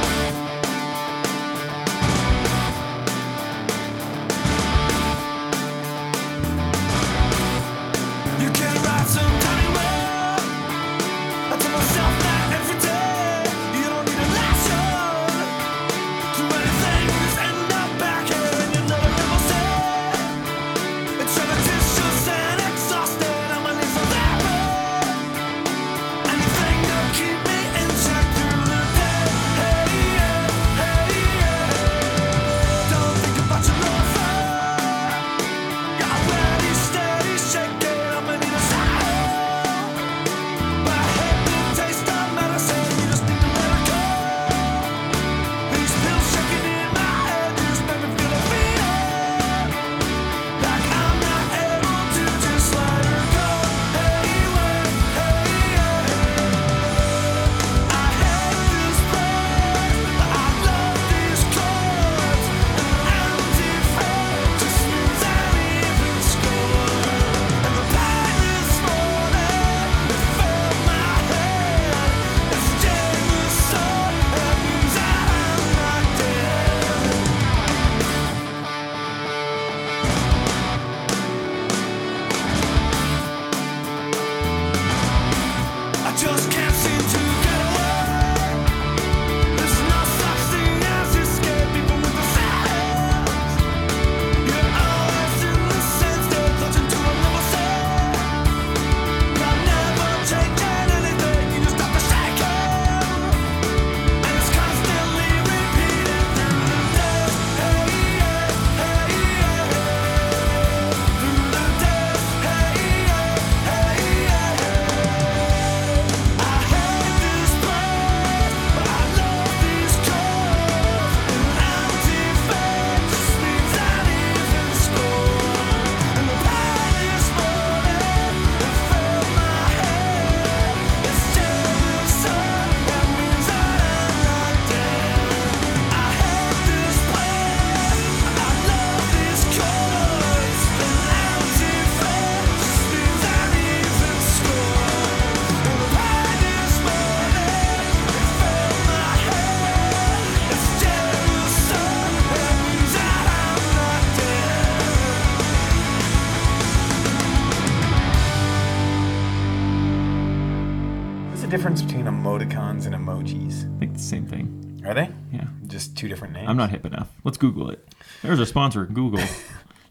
Just two different names. I'm not hip enough. Let's Google it. There's our sponsor, Google. (laughs)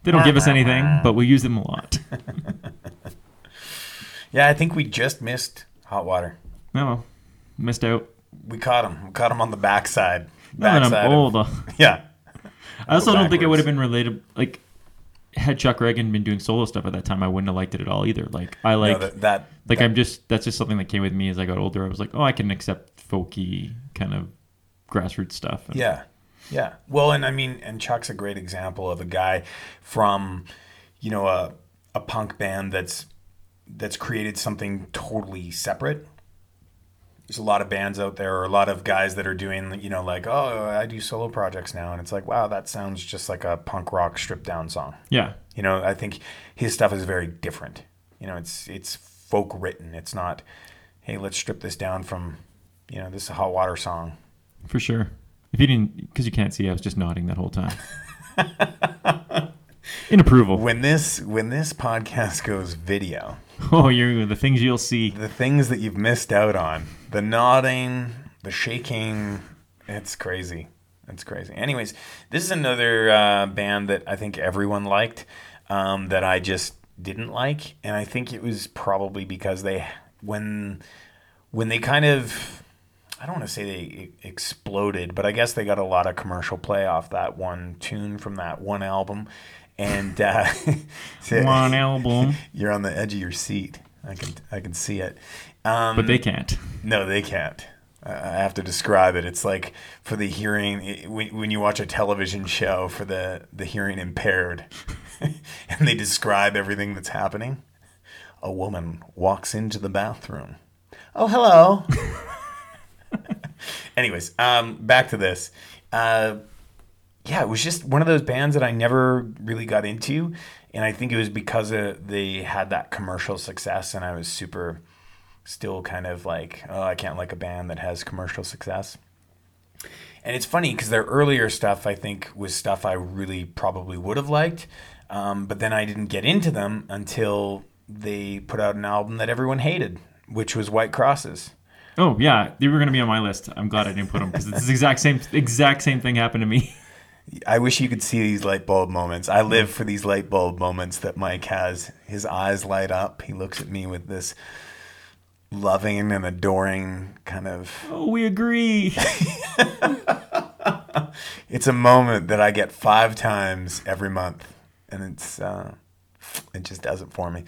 They don't give us anything, but we use them a lot. (laughs) Yeah, I think we just missed hot water. No, missed out. We caught him. We caught him on the backside. Backside I'm old, uh, (laughs) yeah. I also don't think it would have been related. Like, had Chuck Ragan been doing solo stuff at that time, I wouldn't have liked it at all either. Like, I like that- that- like that- I'm just that's just something that came with me as I got older. I was like, oh, I can accept folky kind of grassroots stuff. And- Yeah. Yeah. Well, and I mean, and Chuck's a great example of a guy from, you know, a, a punk band that's that's created something totally separate. There's a lot of bands out there, or a lot of guys that are doing, you know, like, oh, I do solo projects now, and it's like, wow, that sounds just like a punk rock stripped down song. Yeah. You know, I think his stuff is very different. You know, it's it's folk written. It's not, hey, let's strip this down from, you know, this is a hot water song. For sure. If you didn't, because you can't see, I was just nodding that whole time. (laughs) In approval. When this when this podcast goes video, Oh, you're the things you'll see. the things that you've missed out on, the nodding, the shaking, it's crazy. It's crazy. Anyways, this is another uh, band that I think everyone liked um, that I just didn't like, and I think it was probably because they when when they kind of I don't want to say they exploded, but I guess they got a lot of commercial play off that one tune from that one album. And uh, (laughs) One album. (laughs) you're on the edge of your seat. I can I can see it. Um, But they can't. No, they can't. I I have to describe it. It's like for the hearing it- when when you watch a television show for the the hearing impaired, (laughs) and they describe everything that's happening. A woman walks into the bathroom. Oh, hello. Anyways, um, back to this. Uh, yeah, it was just one of those bands that I never really got into, and I think it was because of, they had that commercial success, and I was super, still kind of like, oh, I can't like a band that has commercial success. And it's funny because their earlier stuff, I think, was stuff I really probably would have liked, um, but then I didn't get into them until they put out an album that everyone hated, which was White Crosses. Oh yeah, they were gonna be on my list. I'm glad I didn't put them because it's the exact same exact same thing happened to me. (laughs) I wish you could see these light bulb moments. I live for these light bulb moments that Mike has. His eyes light up. He looks at me with this loving and adoring kind of. Oh, we agree. (laughs) It's a moment that I get five times every month, and it's uh, it just does it for me.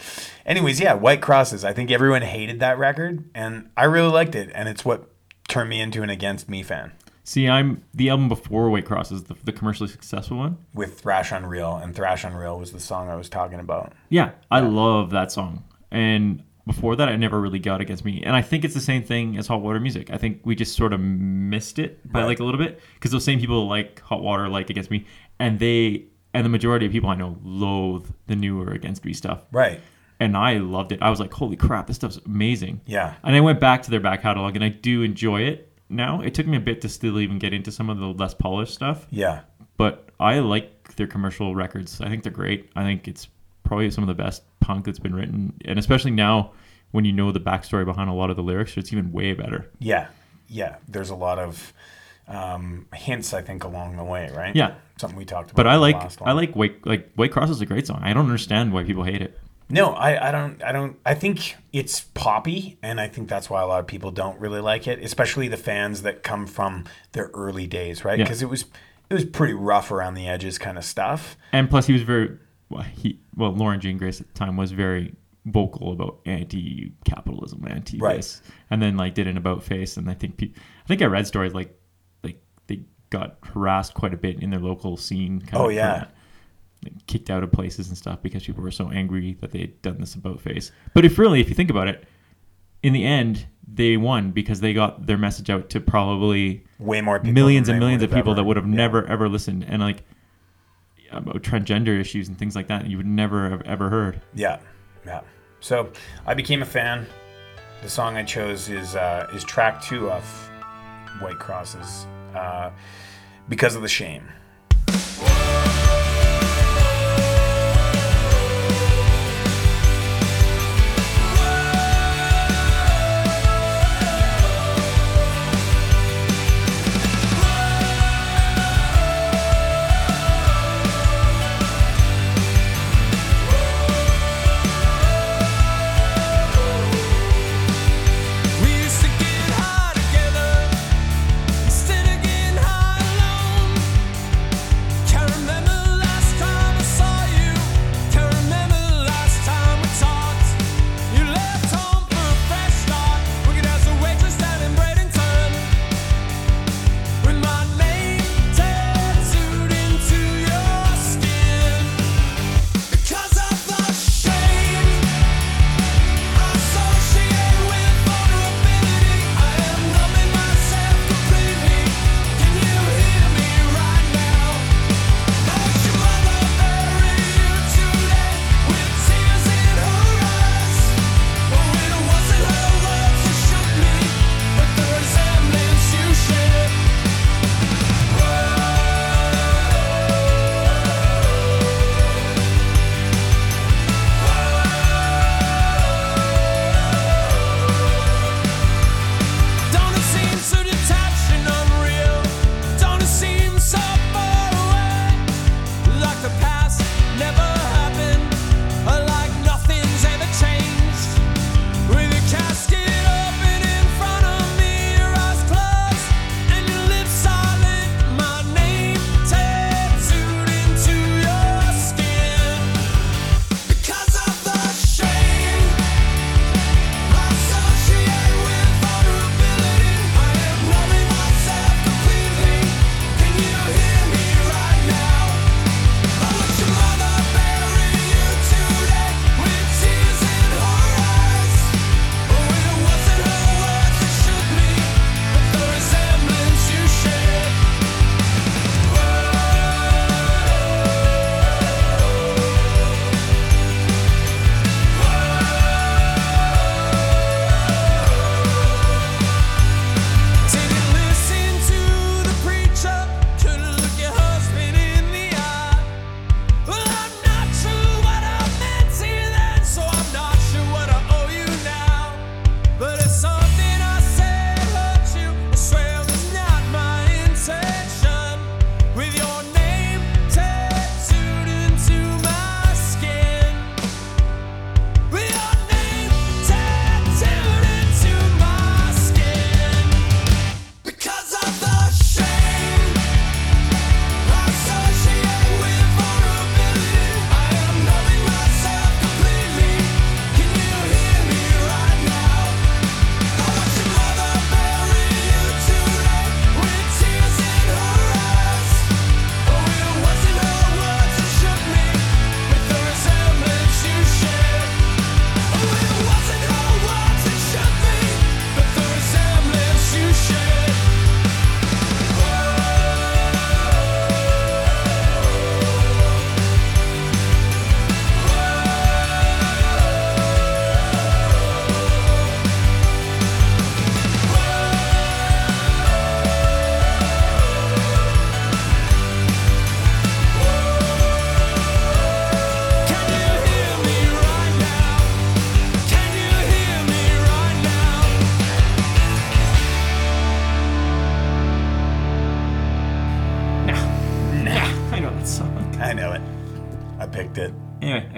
Anyways, yeah, White Crosses. I think everyone hated that record, and I really liked it, and it's what turned me into an Against Me fan See, I'm the album before White Crosses, the, the commercially successful one. with Thrash Unreal, and Thrash Unreal was the song I was talking about. Yeah, I love that song. And before that, I never really got against me. And I think it's the same thing as Hot Water Music. I think we just sort of missed it by Right. like a little bit because those same people like Hot Water, like Against Me, and they and the majority of people I know loathe the newer Against Me stuff. Right. And I loved it. I was like, holy crap, this stuff's amazing. Yeah. And I went back to their back catalog, and I do enjoy it now. It took me a bit to still even get into some of the less polished stuff Yeah. but I like their commercial records. I think they're great. I think it's probably some of the best punk that's been written, and especially now when you know the backstory behind a lot of the lyrics, it's even way better. Yeah, yeah. There's a lot of um, hints, I think, along the way, right? Yeah. something we talked about. But I like. I like White like White Cross is a great song. I don't understand why people hate it. No, I, I don't. I don't. I think it's poppy, and I think that's why a lot of people don't really like it, especially the fans that come from their early days, right? Yeah. Because it was it was pretty rough around the edges, kind of stuff. And plus, he was very well, he well Laura Jane Grace at the time was very vocal about anti-capitalism, anti Right. and then like did an about face. And I think pe- I think I read stories like got harassed quite a bit in their local scene. Kind Oh, of yeah. Like, kicked out of places and stuff because people were so angry that they had done this about face. But if really, if you think about it, in the end, they won because they got their message out to probably Way more people millions and millions of people ever- that would have yeah. never ever listened and like about transgender issues and things like that you would never have ever heard. Yeah, yeah. So I became a fan. The song I chose is uh, is track two of White Crosses uh, because of the shame.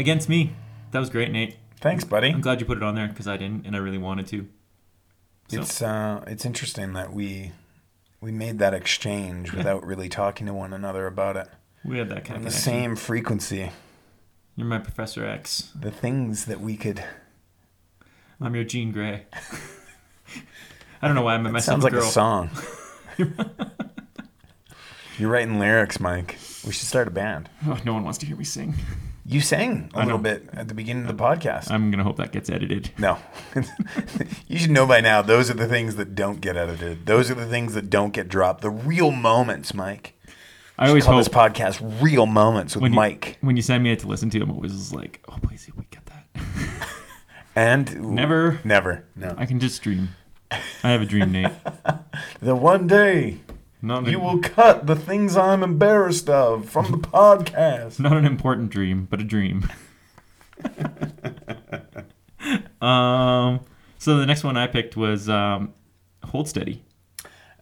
Against me. That was great, Nate. Thanks, buddy. I'm glad you put it on there because I didn't, and I really wanted to. So- It's uh, it's interesting that we we made that exchange without really talking to one another about it. We had that kind On of the connection. same frequency, You're my Professor X. the things that we could. I'm your Jean Grey. (laughs) I don't know why I met It myself sounds like girl. a song. (laughs) You're writing lyrics, Mike. We should start a band. Oh, no one wants to hear me sing. You sang a little bit at the beginning of the podcast. I'm gonna hope that gets edited. No. (laughs) you should know by now, those are the things that don't get edited. Those are the things that don't get dropped. The real moments, Mike. I always call hope this podcast Real Moments with when you, Mike. when you send me it to listen to, I'm always like, oh please, we get that. (laughs) And (laughs) Never. Never. No. I can just dream. I have a dream, Nate. The one day Not you an, will cut the things I'm embarrassed of from the podcast. not an important dream, but a dream. um. So the next one I picked was um, Hold Steady.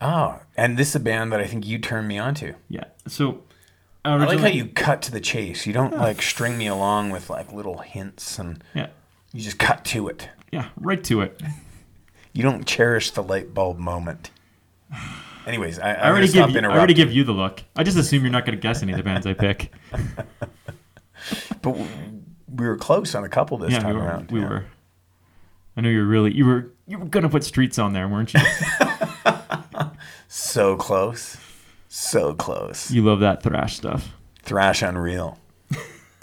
Oh, and this is a band that I think you turned me on to. Yeah. So I like how you cut to the chase. You don't like string me along with like little hints and Yeah. you just cut to it. Yeah. Right to it. You don't cherish the light bulb moment. Anyways, I, I already give you, I already give you the look. I just assume you're not going to guess any of the bands I pick. (laughs) But we were close on a couple this yeah, time we were. around. we yeah. were. I know you're really you were you were gonna put streets on there, weren't you? (laughs) so close, so close. you love that thrash stuff. Thrash unreal.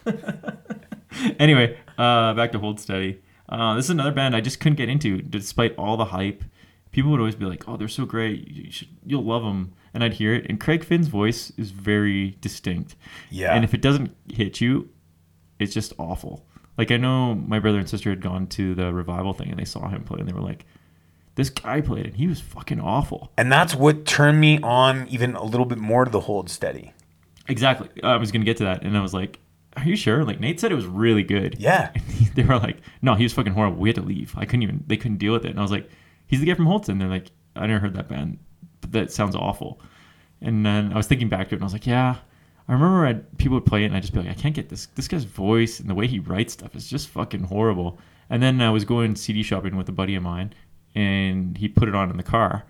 (laughs) Anyway, uh, back to Hold Steady. Uh, this is another band I just couldn't get into, despite all the hype. People would always be like, "Oh, they're so great! You should, you'll love them." And I'd hear it, and Craig Finn's voice is very distinct. Yeah. And if it doesn't hit you, it's just awful. Like I know my brother and sister had gone to the revival thing, and they saw him play, and they were like, "This guy played, and he was fucking awful." And that's what turned me on even a little bit more to the hold steady. Exactly. I was gonna get to that, and I was like, "Are you sure?" Like Nate said, it was really good. Yeah. And (laughs) they were like, "No, he was fucking horrible. We had to leave. I couldn't even. They couldn't deal with it." And I was like, "He's the guy from Holton." They're like, "I never heard that band, but that sounds awful." And then I was thinking back to it, and I was like, "Yeah." I remember I, people would play it, and I'd just be like, "I can't get this. This guy's voice and the way he writes stuff is just fucking horrible." And then I was going CD shopping with a buddy of mine, and he put it on in the car,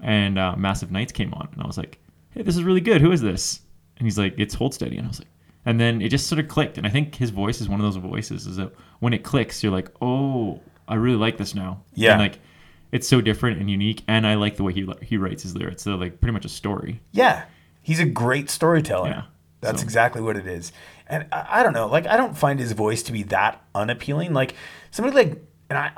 and uh, Massive Nights came on, and I was like, "Hey, this is really good. Who is this?" And he's like, "It's Hold Steady," and I was like, and then it just sort of clicked. And I think his voice is one of those voices is that when it clicks, you're like, "Oh, I really like this now." Yeah. And like, it's so different and unique, and I like the way he he writes his lyrics. They're like pretty much a story. Yeah. He's a great storyteller. Yeah. That's So- exactly what it is. And I, I don't know, like I don't find his voice to be that unappealing. Like somebody like and I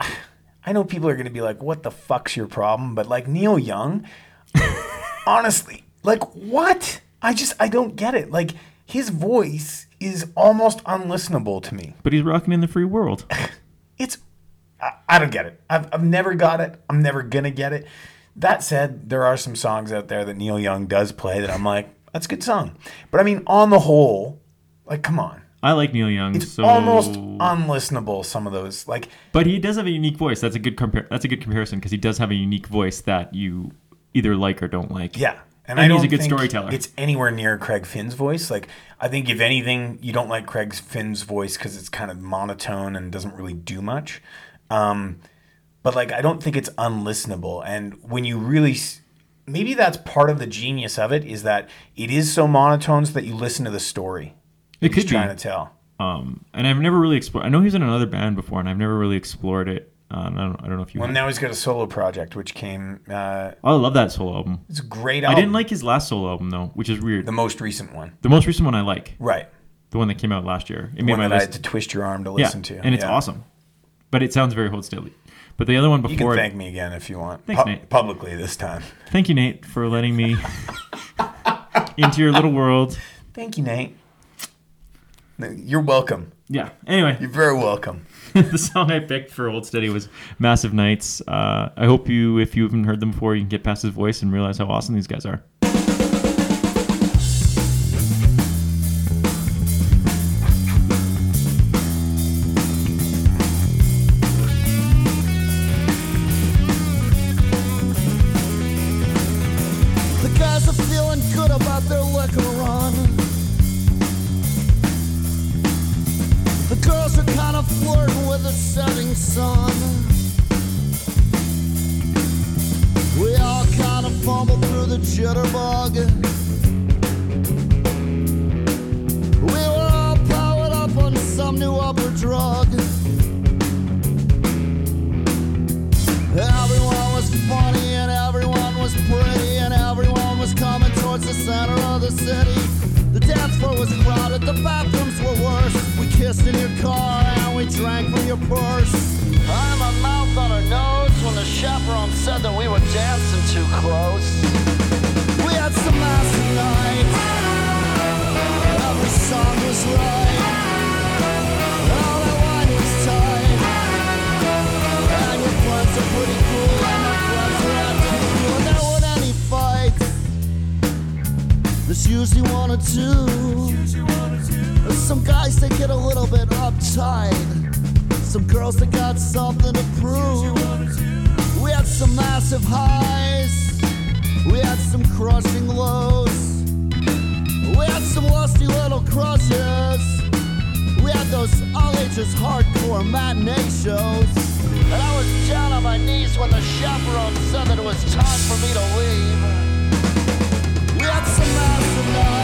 I know people are gonna be like, what the fuck's your problem? But like Neil Young, (laughs) honestly, like what? I just I don't get it. Like his voice is almost unlistenable to me. But he's rocking in the free world. (laughs) It's I, I don't get it. I've, I've never got it. I'm never gonna get it. That said, there are some songs out there that Neil Young does play that I'm like, that's a good song. But I mean, on the whole, like, come on, I like Neil Young, it's so almost unlistenable. Some of those, like, But he does have a unique voice. That's a good compar- That's a good comparison because he does have a unique voice that you either like or don't like. yeah. And, And I he's don't a good storyteller. It's anywhere near Craig Finn's voice. Like, I think if anything, you don't like Craig Finn's voice because it's kind of monotone and doesn't really do much. Um, but like, I don't think it's unlistenable. And when you really, maybe that's part of the genius of it is that it is so monotone so that you listen to the story. It he's could be. trying to tell. Um, and I've never really explored. I know he was in another band before, and I've never really explored it. Uh, I don't. I don't know if you. Well, have. now he's got a solo project, which came. Uh, I love that solo album. it's a great I didn't like his last solo album though, which is weird. the most recent one. The most recent one I like, Right. the one that came out last year. It made one my that I list. had to twist your arm to yeah, listen to. and it's Yeah. awesome. But it sounds very hold steady. But the other one before. You can thank me again if you want. Thanks, Pu- Nate. Publicly this time. thank you, Nate, for letting me into your little world. Thank you, Nate. You're welcome. Yeah. Anyway, You're very welcome. (laughs) the song I picked for Hold Steady was Massive Nights. Uh, I hope you, if you haven't heard them before, you can get past his voice and realize how awesome these guys are. Some guys that get a little bit uptight. Some girls that got something to prove. We had some massive highs. We had some crushing lows. We had some lusty little crushes. We had those all ages hardcore matinee shows. And I was down on my knees when the chaperone said that it was time for me to leave. We had some massive nights.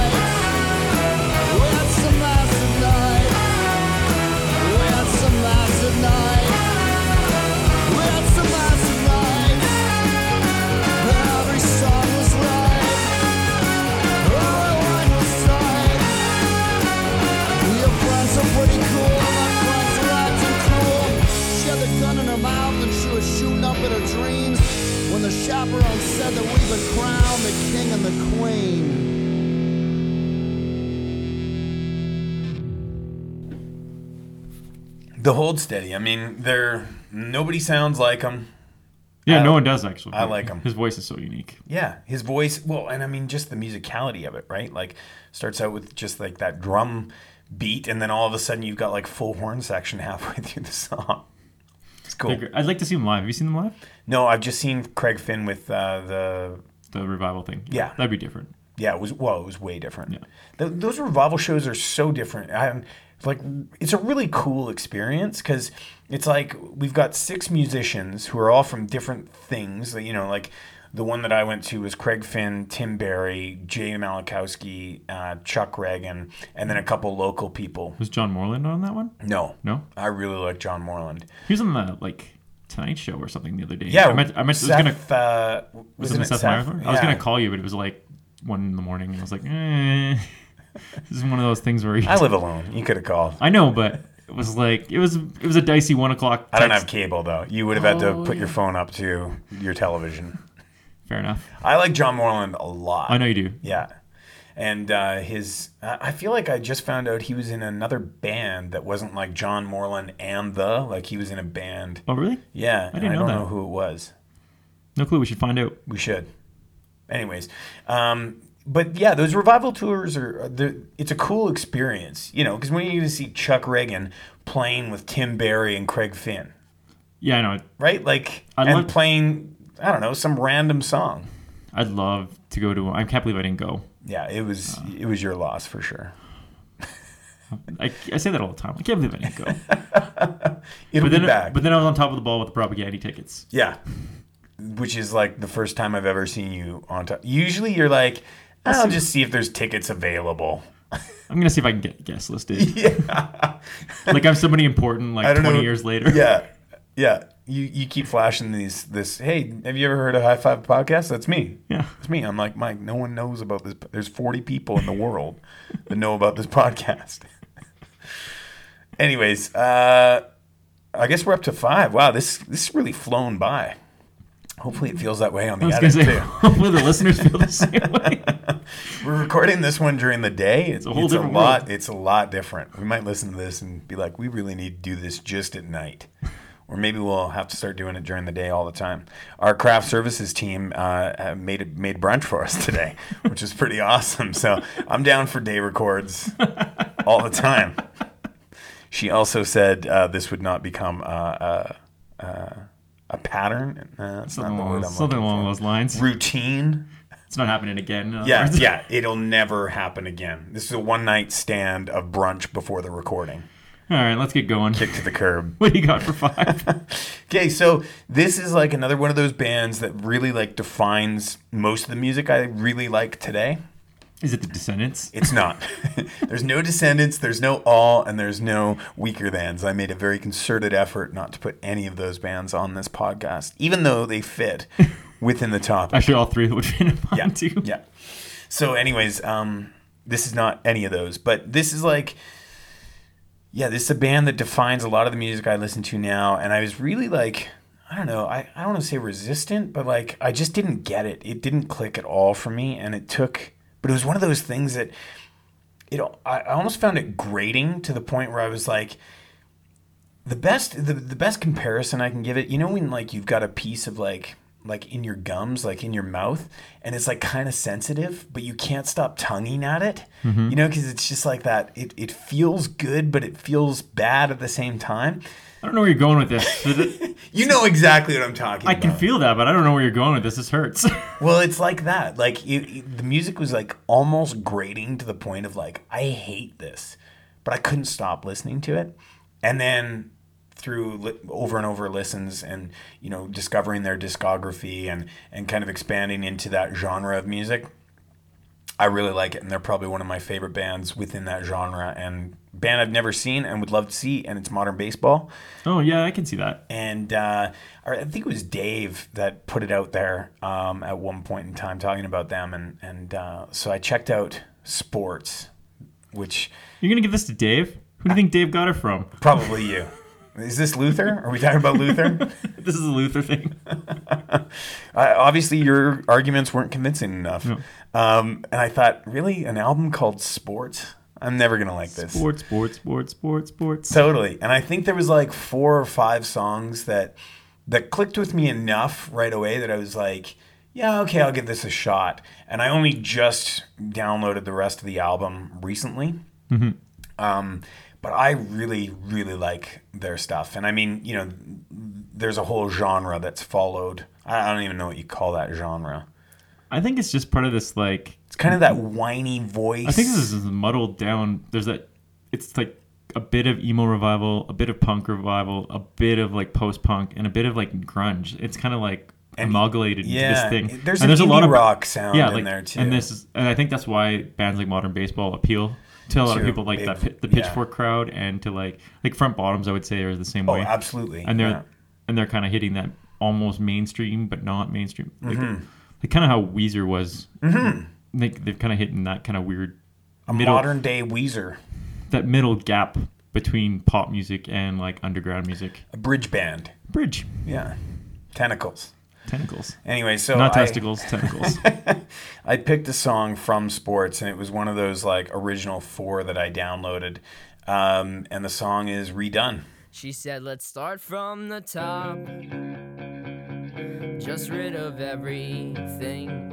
was shooting up at her dreams. When the chaperone said that we've been crowned the king and the queen. The hold steady. I mean, they're nobody sounds like him. Yeah, I- no one does actually. I like him. His voice is so unique. Yeah, his voice. Well, and I mean, just the musicality of it, right? Like, starts out with just like that drum beat, and then all of a sudden you've got like full horn section halfway (laughs) through the song. It's cool. They're I'd like to see him live. Have you seen them live? No, I've just seen Craig Finn with uh, the. The revival thing. Yeah. That'd be different. Yeah, it was well, it was way different. Yeah. Th- those revival shows are so different. I'm like, it's a really cool experience because it's like we've got six musicians who are all from different things. You know, like the one that I went to was Craig Finn, Tim Barry, Jay Malinowski, uh, Chuck Ragan, and then a couple local people. Was John Moreland on that one? No, No? I really like John Moreland. He was on the like Tonight Show or something the other day. Yeah, I meant I meant Seth, I was gonna uh, was it Seth, Seth? Meyers? I was gonna call you, but it was like one in the morning, and I was like, eh. (laughs) this is one of those things where you, I live alone. You could have called. I know, but it was like it was it was a dicey one o'clock. I don't have cable though. You would have had to Oh, put your phone up to your television. Fair enough. I like John Moreland a lot. I know you do. Yeah. And uh, his, I I feel like I just found out he was in another band that wasn't like John Moreland and the, like he was in a band. Oh really? Yeah. I didn't and know I don't that. know who it was. No clue. We should find out. We should. Anyways, um, but yeah, those revival tours are, they're- it's a cool experience, you know, because when you get to see Chuck Ragan playing with Tim Barry and Craig Finn, Yeah, I know. right? Like, I and love- playing, I don't know, some random song. I'd love to go to. I can't believe I didn't go. Yeah, it was, Uh. it was your loss for sure. I, I say that all the time. I can't believe I didn't go. (laughs) It'll but then, back. but then I was on top of the ball with the propaganda tickets. Yeah. Which is like the first time I've ever seen you on top. Usually you're like, I'll just see if there's tickets available. (laughs) I'm gonna see if I can get guest listed. Yeah. like I'm somebody important. Like 20 know. years later. Yeah. Yeah. You you keep flashing these this, hey, have you ever heard of High Five Podcast? That's me. Yeah. It's me. I'm like, Mike, no one knows about this. There's 40 people in the world that know about this podcast. (laughs) Anyways, uh I guess we're up to five. Wow, this this really flown by. Hopefully, it feels that way on the edit say, too. (laughs) hopefully the listeners feel the same (laughs) way. We're recording this one during the day. It's, a whole it's a lot. world. It's a lot different. We might listen to this and be like, we really need to do this just at night, or maybe we'll have to start doing it during the day all the time. Our craft services team uh, made made brunch for us today, (laughs) which is pretty awesome. So I'm down for day records all the time. She also said uh, this would not become uh, uh, uh, a pattern. Uh, that's not Something the along, word those- I'm something along those lines. Routine. It's not happening again. Yeah, words. yeah, it'll never happen again. This is a one night stand of brunch before the recording. All right, let's get going. Kick to the curb. (laughs) What do you got for five? (laughs) Okay, so this is like another one of those bands that really like defines most of the music I really like today. Is it the Descendents? It's not. (laughs) there's no Descendents, there's no all, and there's no Weakerthans. I made a very concerted effort not to put any of those bands on this podcast, even though they fit within the topic. Actually, all three would fit in yeah, too. Yeah. So, anyways, um, this is not any of those, but this is like, yeah, this is a band that defines a lot of the music I listen to now, and I was really like, I don't know, I, I don't want to say resistant, but like I just didn't get it. It didn't click at all for me, and it took, but it was one of those things that it I, almost found it grating to the point where I was like. The best, the, the best comparison I can give it, you know, when like you've got a piece of like like in your gums, like in your mouth, and it's like kind of sensitive, but you can't stop tonguing at it. Mhm. You know, because it's just like that. It it feels good, but it feels bad at the same time. I don't know where you're going with this. (laughs) You know exactly what I'm talking I about. can feel that, but I don't know where you're going with this. This hurts. (laughs) Well, it's like that. Like it, it- the music was like almost grating to the point of like I hate this, but I couldn't stop listening to it. And then through li- over and over listens and you know discovering their discography and and kind of expanding into that genre of music, I really like it, and they're probably one of my favorite bands within that genre. And band I've never seen and would love to see, and it's Modern Baseball. oh yeah, I can see that. And uh, I think it was Dave that put it out there um, at one point in time talking about them. And, and uh, so I checked out Sports, which You're gonna give this to Dave? Who do you think Dave got it from? probably you. Is this Luther? Are we talking about Luther? (laughs) this is a Luther thing. (laughs) uh, obviously, your arguments weren't convincing enough. Um, and I thought, really? An album called Sports? I'm never going to like this. Sports, sports, sports, sports, sports. Totally. And I think there was like four or five songs that that clicked with me enough right away that I was like, yeah, okay, I'll give this a shot. And I only just downloaded the rest of the album recently. Mhm. Um, but I really, really like their stuff. And I mean, you know, there's a whole genre that's followed. I don't even know what you call that genre. I think it's just part of this like It's kind of that whiny voice. I think this is muddled down. There's that. It's like a bit of emo revival, a bit of punk revival, a bit of like post punk, and a bit of like grunge. It's kind of like amalgamated into this thing. there's and an a lot of rock sound yeah, in there, too. And this is, and I think that's why bands like Modern Baseball appeal to a lot of people like big- that the yeah. Pitchfork crowd, and to like like Front Bottoms. I would say are the same way. Oh, way. absolutely, And they're yeah. and they're kind of hitting that almost mainstream, but not mainstream. Like, Mhm. like kind of how Weezer was. Mhm. Like they've kind of hitting that kind of weird a middle modern day Weezer, that middle gap between pop music and like underground music. a bridge band. Bridge. Yeah, tentacles. Tentacles. Anyway, so Not I- testicles, tentacles. (laughs) I picked a song from Sports, and it was one of those like original four that I downloaded, um, and the song is "Re-Do." She said, let's start from the top. Just rid of everything.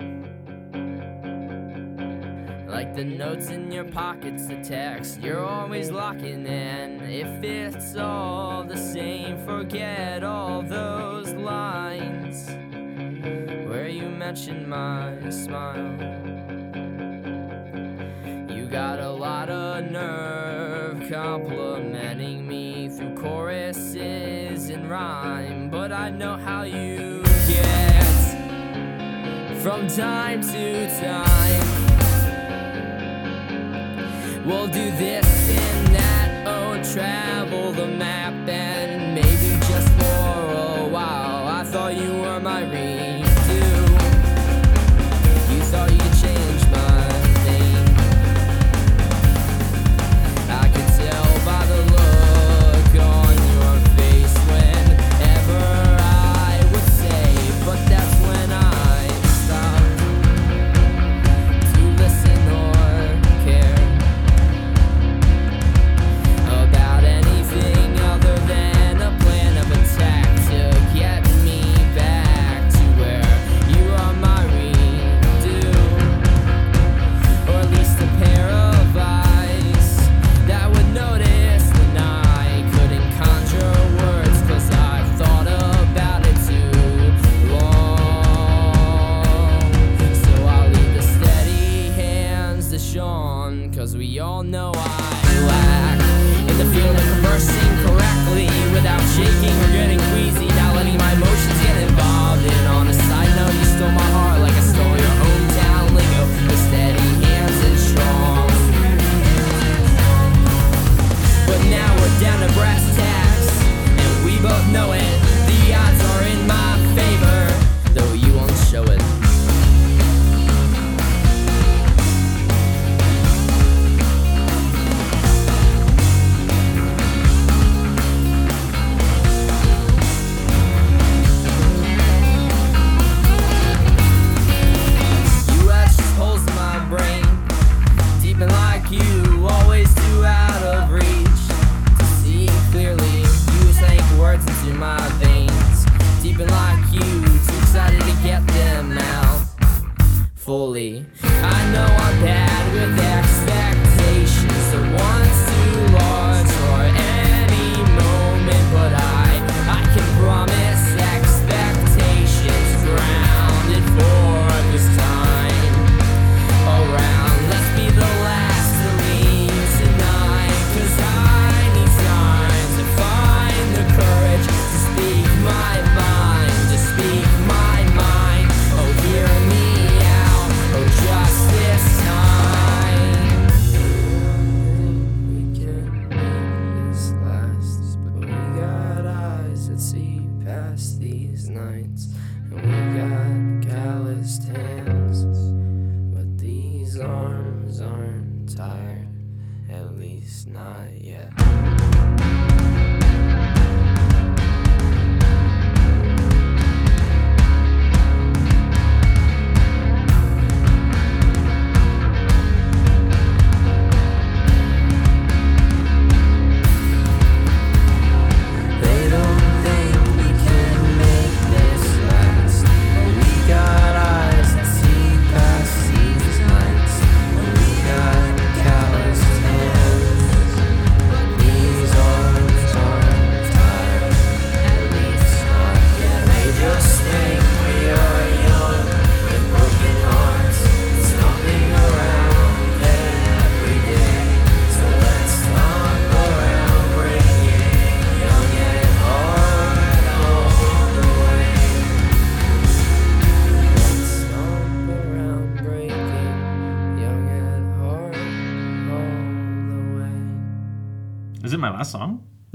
Like the notes in your pockets, the text you're always locking in. If it's all the same, forget all those lines where you mentioned my smile. You got a lot of nerve complimenting me through choruses and rhyme, but I know how you get from time to time. We'll do this and that, oh, travel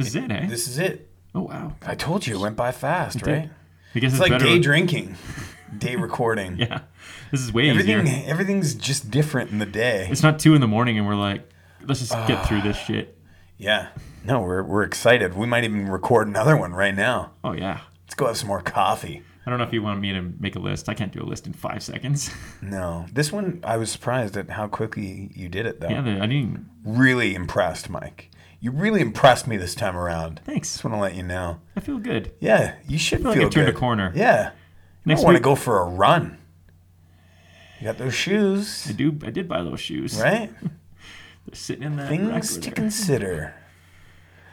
This is it, eh? This is it. Oh wow. I told you it went by fast, It did. right? I guess it's it's like better day drinking, (laughs) day recording. Yeah. This is way Everything, easier. everything's just different in the day. It's not two in the morning and we're like, let's just get through this shit. Yeah. No, we're we're excited. We might even record another one right now. Oh yeah. Let's go have some more coffee. I don't know if you want me to make a list. I can't do a list in five seconds. (laughs) No, this one I was surprised at how quickly you did it though. Yeah, I didn't. Really impressed, Mike. You really impressed me this time around. Thanks. Just want to let you know. I feel good. Yeah, you should I feel feel, like I've turned good. a corner. Yeah. Next I want to go for a run. You got those shoes, I do. I did buy those shoes. right? (laughs) They're sitting in that. Things to there. consider.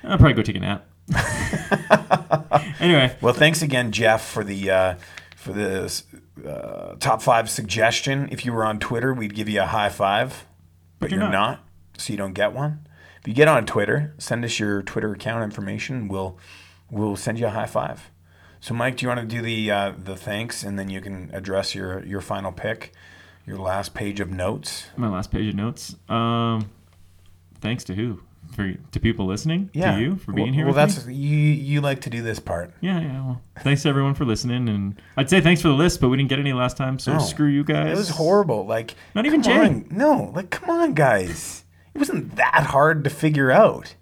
I'll probably go take a nap. (laughs) anyway, Well, thanks again, Jeff, for the uh, for the uh, top five suggestion. If you were on Twitter, we'd give you a high five, but, you're you're, not. not. so you don't get one. If you get on Twitter, send us your Twitter account information. We'll we'll send you a high five. So, Mike, do you want to do the uh, the thanks, and then you can address your your final pick, your last page of notes. my last page of notes. Um, thanks to who? For to people listening. Yeah, To you for being well, here. Well, that's me? you. You like to do this part. Yeah, yeah. Well, thanks to everyone for listening, and I'd say thanks for the list, but we didn't get any last time, so No. screw you guys. It was horrible. Like Not even Jay. on. No, like come on, guys. It wasn't that hard to figure out.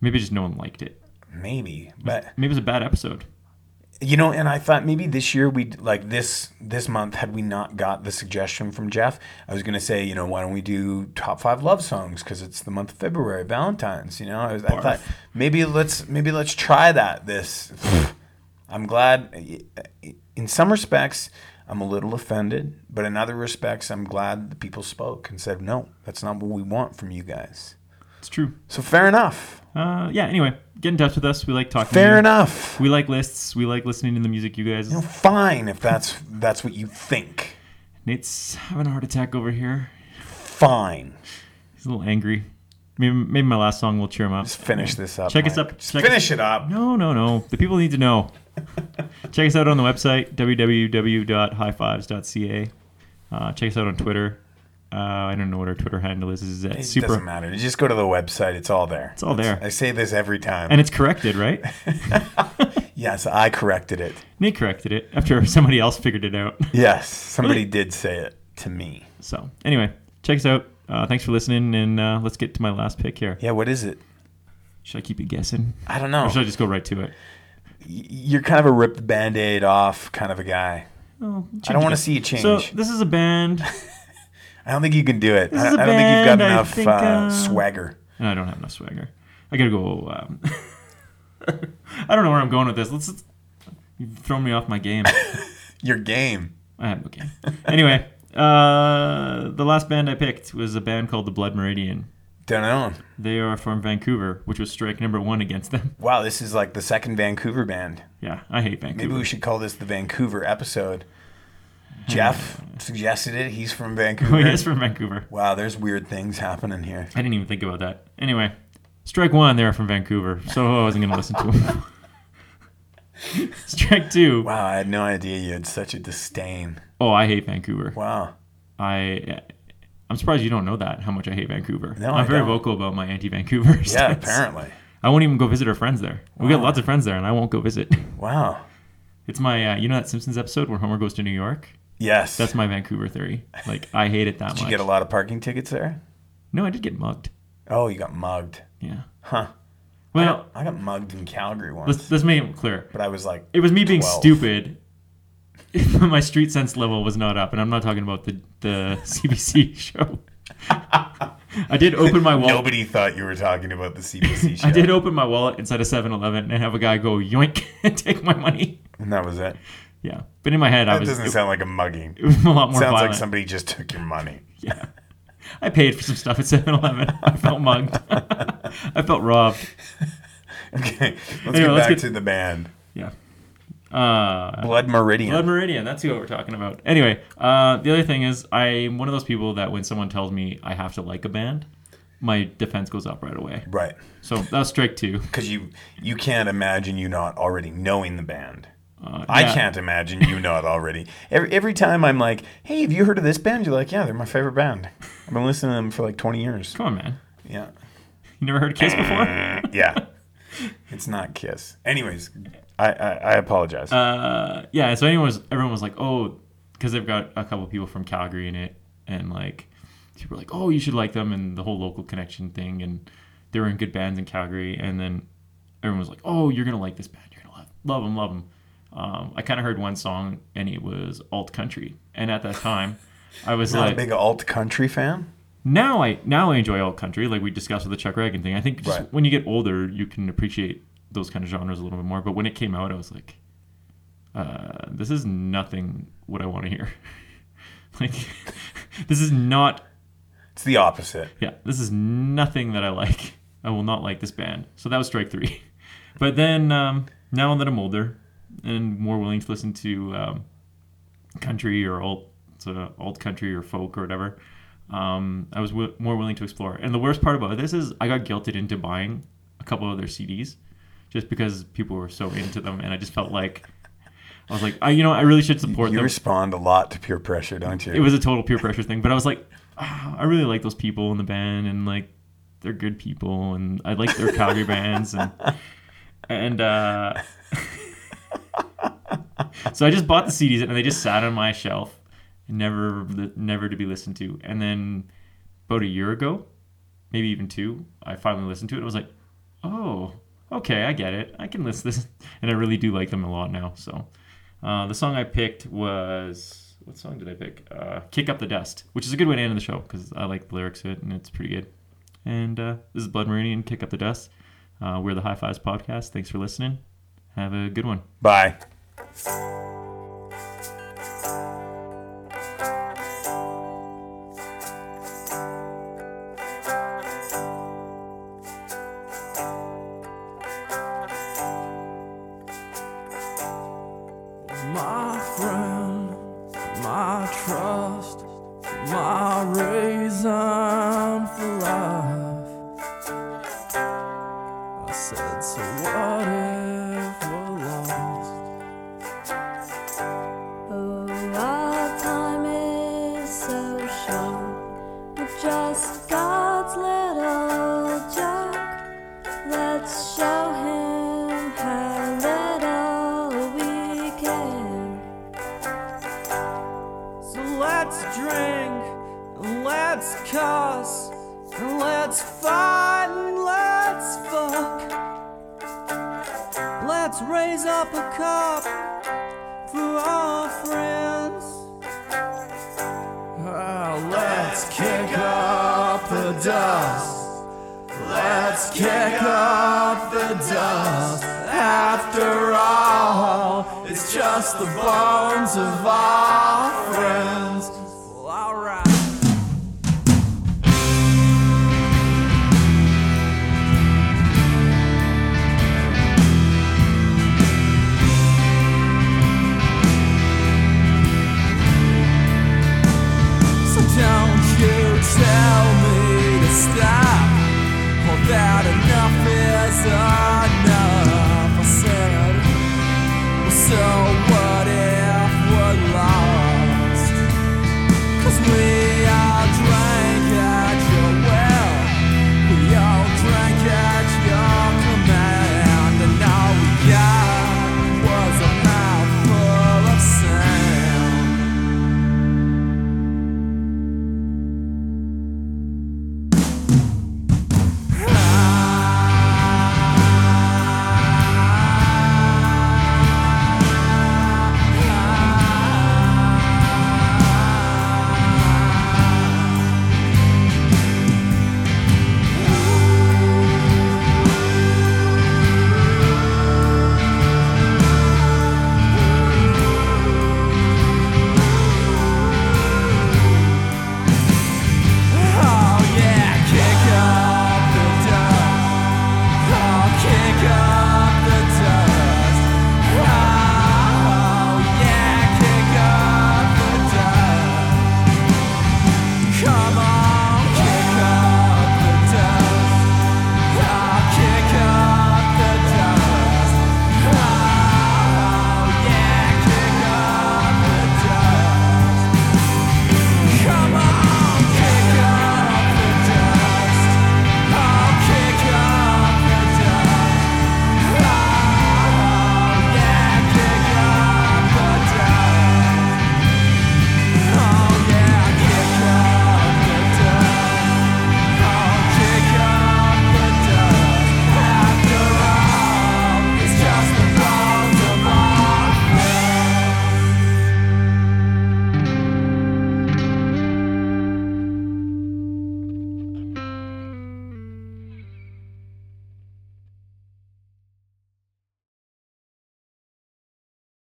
Maybe just no one liked it. Maybe, but Maybe it was a bad episode. you know, and I thought maybe this year we like this this month had we not got the suggestion from Jeff, I was gonna say, you know, why don't we do top five love songs because it's the month of February, Valentine's. You know, I, was, I thought maybe let's maybe let's try that. This, I'm glad. In some respects, I'm a little offended, but in other respects, I'm glad the people spoke and said, no, that's not what we want from you guys. It's true. So fair enough. Uh, yeah. Anyway, get in touch with us. We like talking. to Fair enough. We like lists. We like listening to the music you guys. You know, fine if that's that's what you think. Nate's having a heart attack over here. Fine. He's a little angry. Maybe, maybe my last song will cheer him up. Just finish this up. Check us up. Just check finish us- it up. No, no, no. The people need to know. check us out on the website www.highfives.ca. Uh, check us out on Twitter. Uh, I don't know what our Twitter handle is. Is at It super doesn't matter. You just go to the website. It's all there. It's all there. I say this every time. and it's corrected, right? (laughs) yes, I corrected it. Nate corrected it after (laughs) somebody else figured it out. Yes, somebody (laughs) did say it to me. So anyway, check us out. Uh, thanks for listening, and uh, let's get to my last pick here. Yeah, what is it? Should I keep you guessing? I don't know. Or should I just go right to it? You're kind of a rip the band-aid off kind of a guy. Oh, I don't want to see you change. So this is a band. (laughs) I don't think you can do it. This I, is a I don't think you've got enough think, uh, uh, swagger. No, I don't have enough swagger. I gotta go. Um, (laughs) I don't know where I'm going with this. Let's. let's you've thrown me off my game. (laughs) Your game. I have no game. Anyway, uh, the last band I picked was a band called the Blood Meridian. Don't know. They are from Vancouver, which was strike number one against them. (laughs) Wow, this is like the second Vancouver band. Yeah, I hate Vancouver. Maybe we should call this the Vancouver episode. (laughs) Jeff suggested it. He's from (laughs) Vancouver. Oh, he is from Vancouver. Wow, there's weird things happening here. I didn't even think about that. Anyway, strike one, they're from Vancouver, so I wasn't going to listen to them. (laughs) strike two. Wow, I had no idea you had such a disdain. Oh, I hate Vancouver. Wow. I, I'm surprised you don't know that how much I hate Vancouver. No, I'm I very don't. vocal about my anti-Vancouver. (laughs) Yeah, apparently. I won't even go visit our friends there. We got lots of friends there, and I won't go visit. (laughs) Wow. It's my uh, you know that Simpsons episode where Homer goes to New York. Yes. That's my Vancouver theory. Like I hate it that Did much. Did you get a lot of parking tickets there? No, I did get mugged. Oh, you got mugged. Yeah. Huh. Well, I got mugged in Calgary once. let's let's make it clear. But I was like, It was me being 12. stupid. (laughs) my street sense level was not up, and I'm not talking about the the (laughs) CBC show. (laughs) I did open my wallet. Nobody thought you were talking about the CBC show. I did open my wallet inside a 7-Eleven and have a guy go yoink and take my money. And that was it. Yeah, but in my head, I That doesn't it, sound like a mugging. it was a lot more Sounds violent. like somebody just took your money. Yeah. I paid for some stuff at 7-Eleven. I felt mugged. (laughs) I felt robbed. Okay, let's Anyway, get let's back get- to the band. Yeah. Uh, Blood Meridian. Blood Meridian. That's who we're talking about. Anyway, uh, the other thing is, I'm one of those people that when someone tells me I have to like a band, my defense goes up right away. Right. So that's strike two. (laughs) Because you you can't imagine you not already knowing the band. Uh, I can't imagine you not already. Every, every time I'm like, hey, have you heard of this band? You're like, yeah, they're my favorite band. I've been listening to them for like 20 years. Come on, man. Yeah. You never heard Kiss before? yeah. It's not Kiss. Anyways, I, I, I apologize. Uh, yeah. So anyone was, everyone was like, oh, because they've got a couple people from Calgary in it, and like people were like, oh, you should like them, and the whole local connection thing, and they were in good bands in Calgary, and then everyone was like, oh, you're gonna like this band, you're gonna love, love them, love them. Um, I kind of heard one song, and it was alt country, and at that time, I was like, a big alt country fan. now I now I enjoy alt country, like we discussed with the Chuck Ragan thing. I think just Right. when you get older, you can appreciate those kind of genres a little bit more. But when it came out, I was like, uh, this is nothing what I want to hear. (laughs) like, (laughs) this is not. It's the opposite. Yeah, this is nothing that I like. I will not like this band. So that was strike three. (laughs) But then um, now that I'm older and more willing to listen to um, country or alt, sort of alt country or folk or whatever, um, I was w- more willing to explore. And the worst part about this is I got guilted into buying a couple of their CDs just because people were so into them, and I just felt like I was like, I, you know, I really should support You them. You respond a lot to peer pressure, don't you? It was a total peer pressure thing, but I was like, ah, I really like those people in the band, and like they're good people, and I like their (laughs) Calgary bands, and and uh, (laughs) so I just bought the CDs, and they just sat on my shelf, never never to be listened to. And then about a year ago, maybe even two, I finally listened to it. I was like, oh, okay, I get it. I can listen this, (laughs) and I really do like them a lot now. So uh, the song I picked was what song did I pick? Uh, "Kick Up the Dust," which is a good way to end the show because I like the lyrics to it and it's pretty good. And uh, this is Blood Meridian, "Kick Up the Dust." Uh, we're the High Fives podcast. Thanks for listening. Have a good one. Bye. Thank you. Fight, and let's fuck. Let's raise up a cup for our friends. Ah, let's kick up the dust. Let's kick up the dust. After all, it's just the bones of our friends.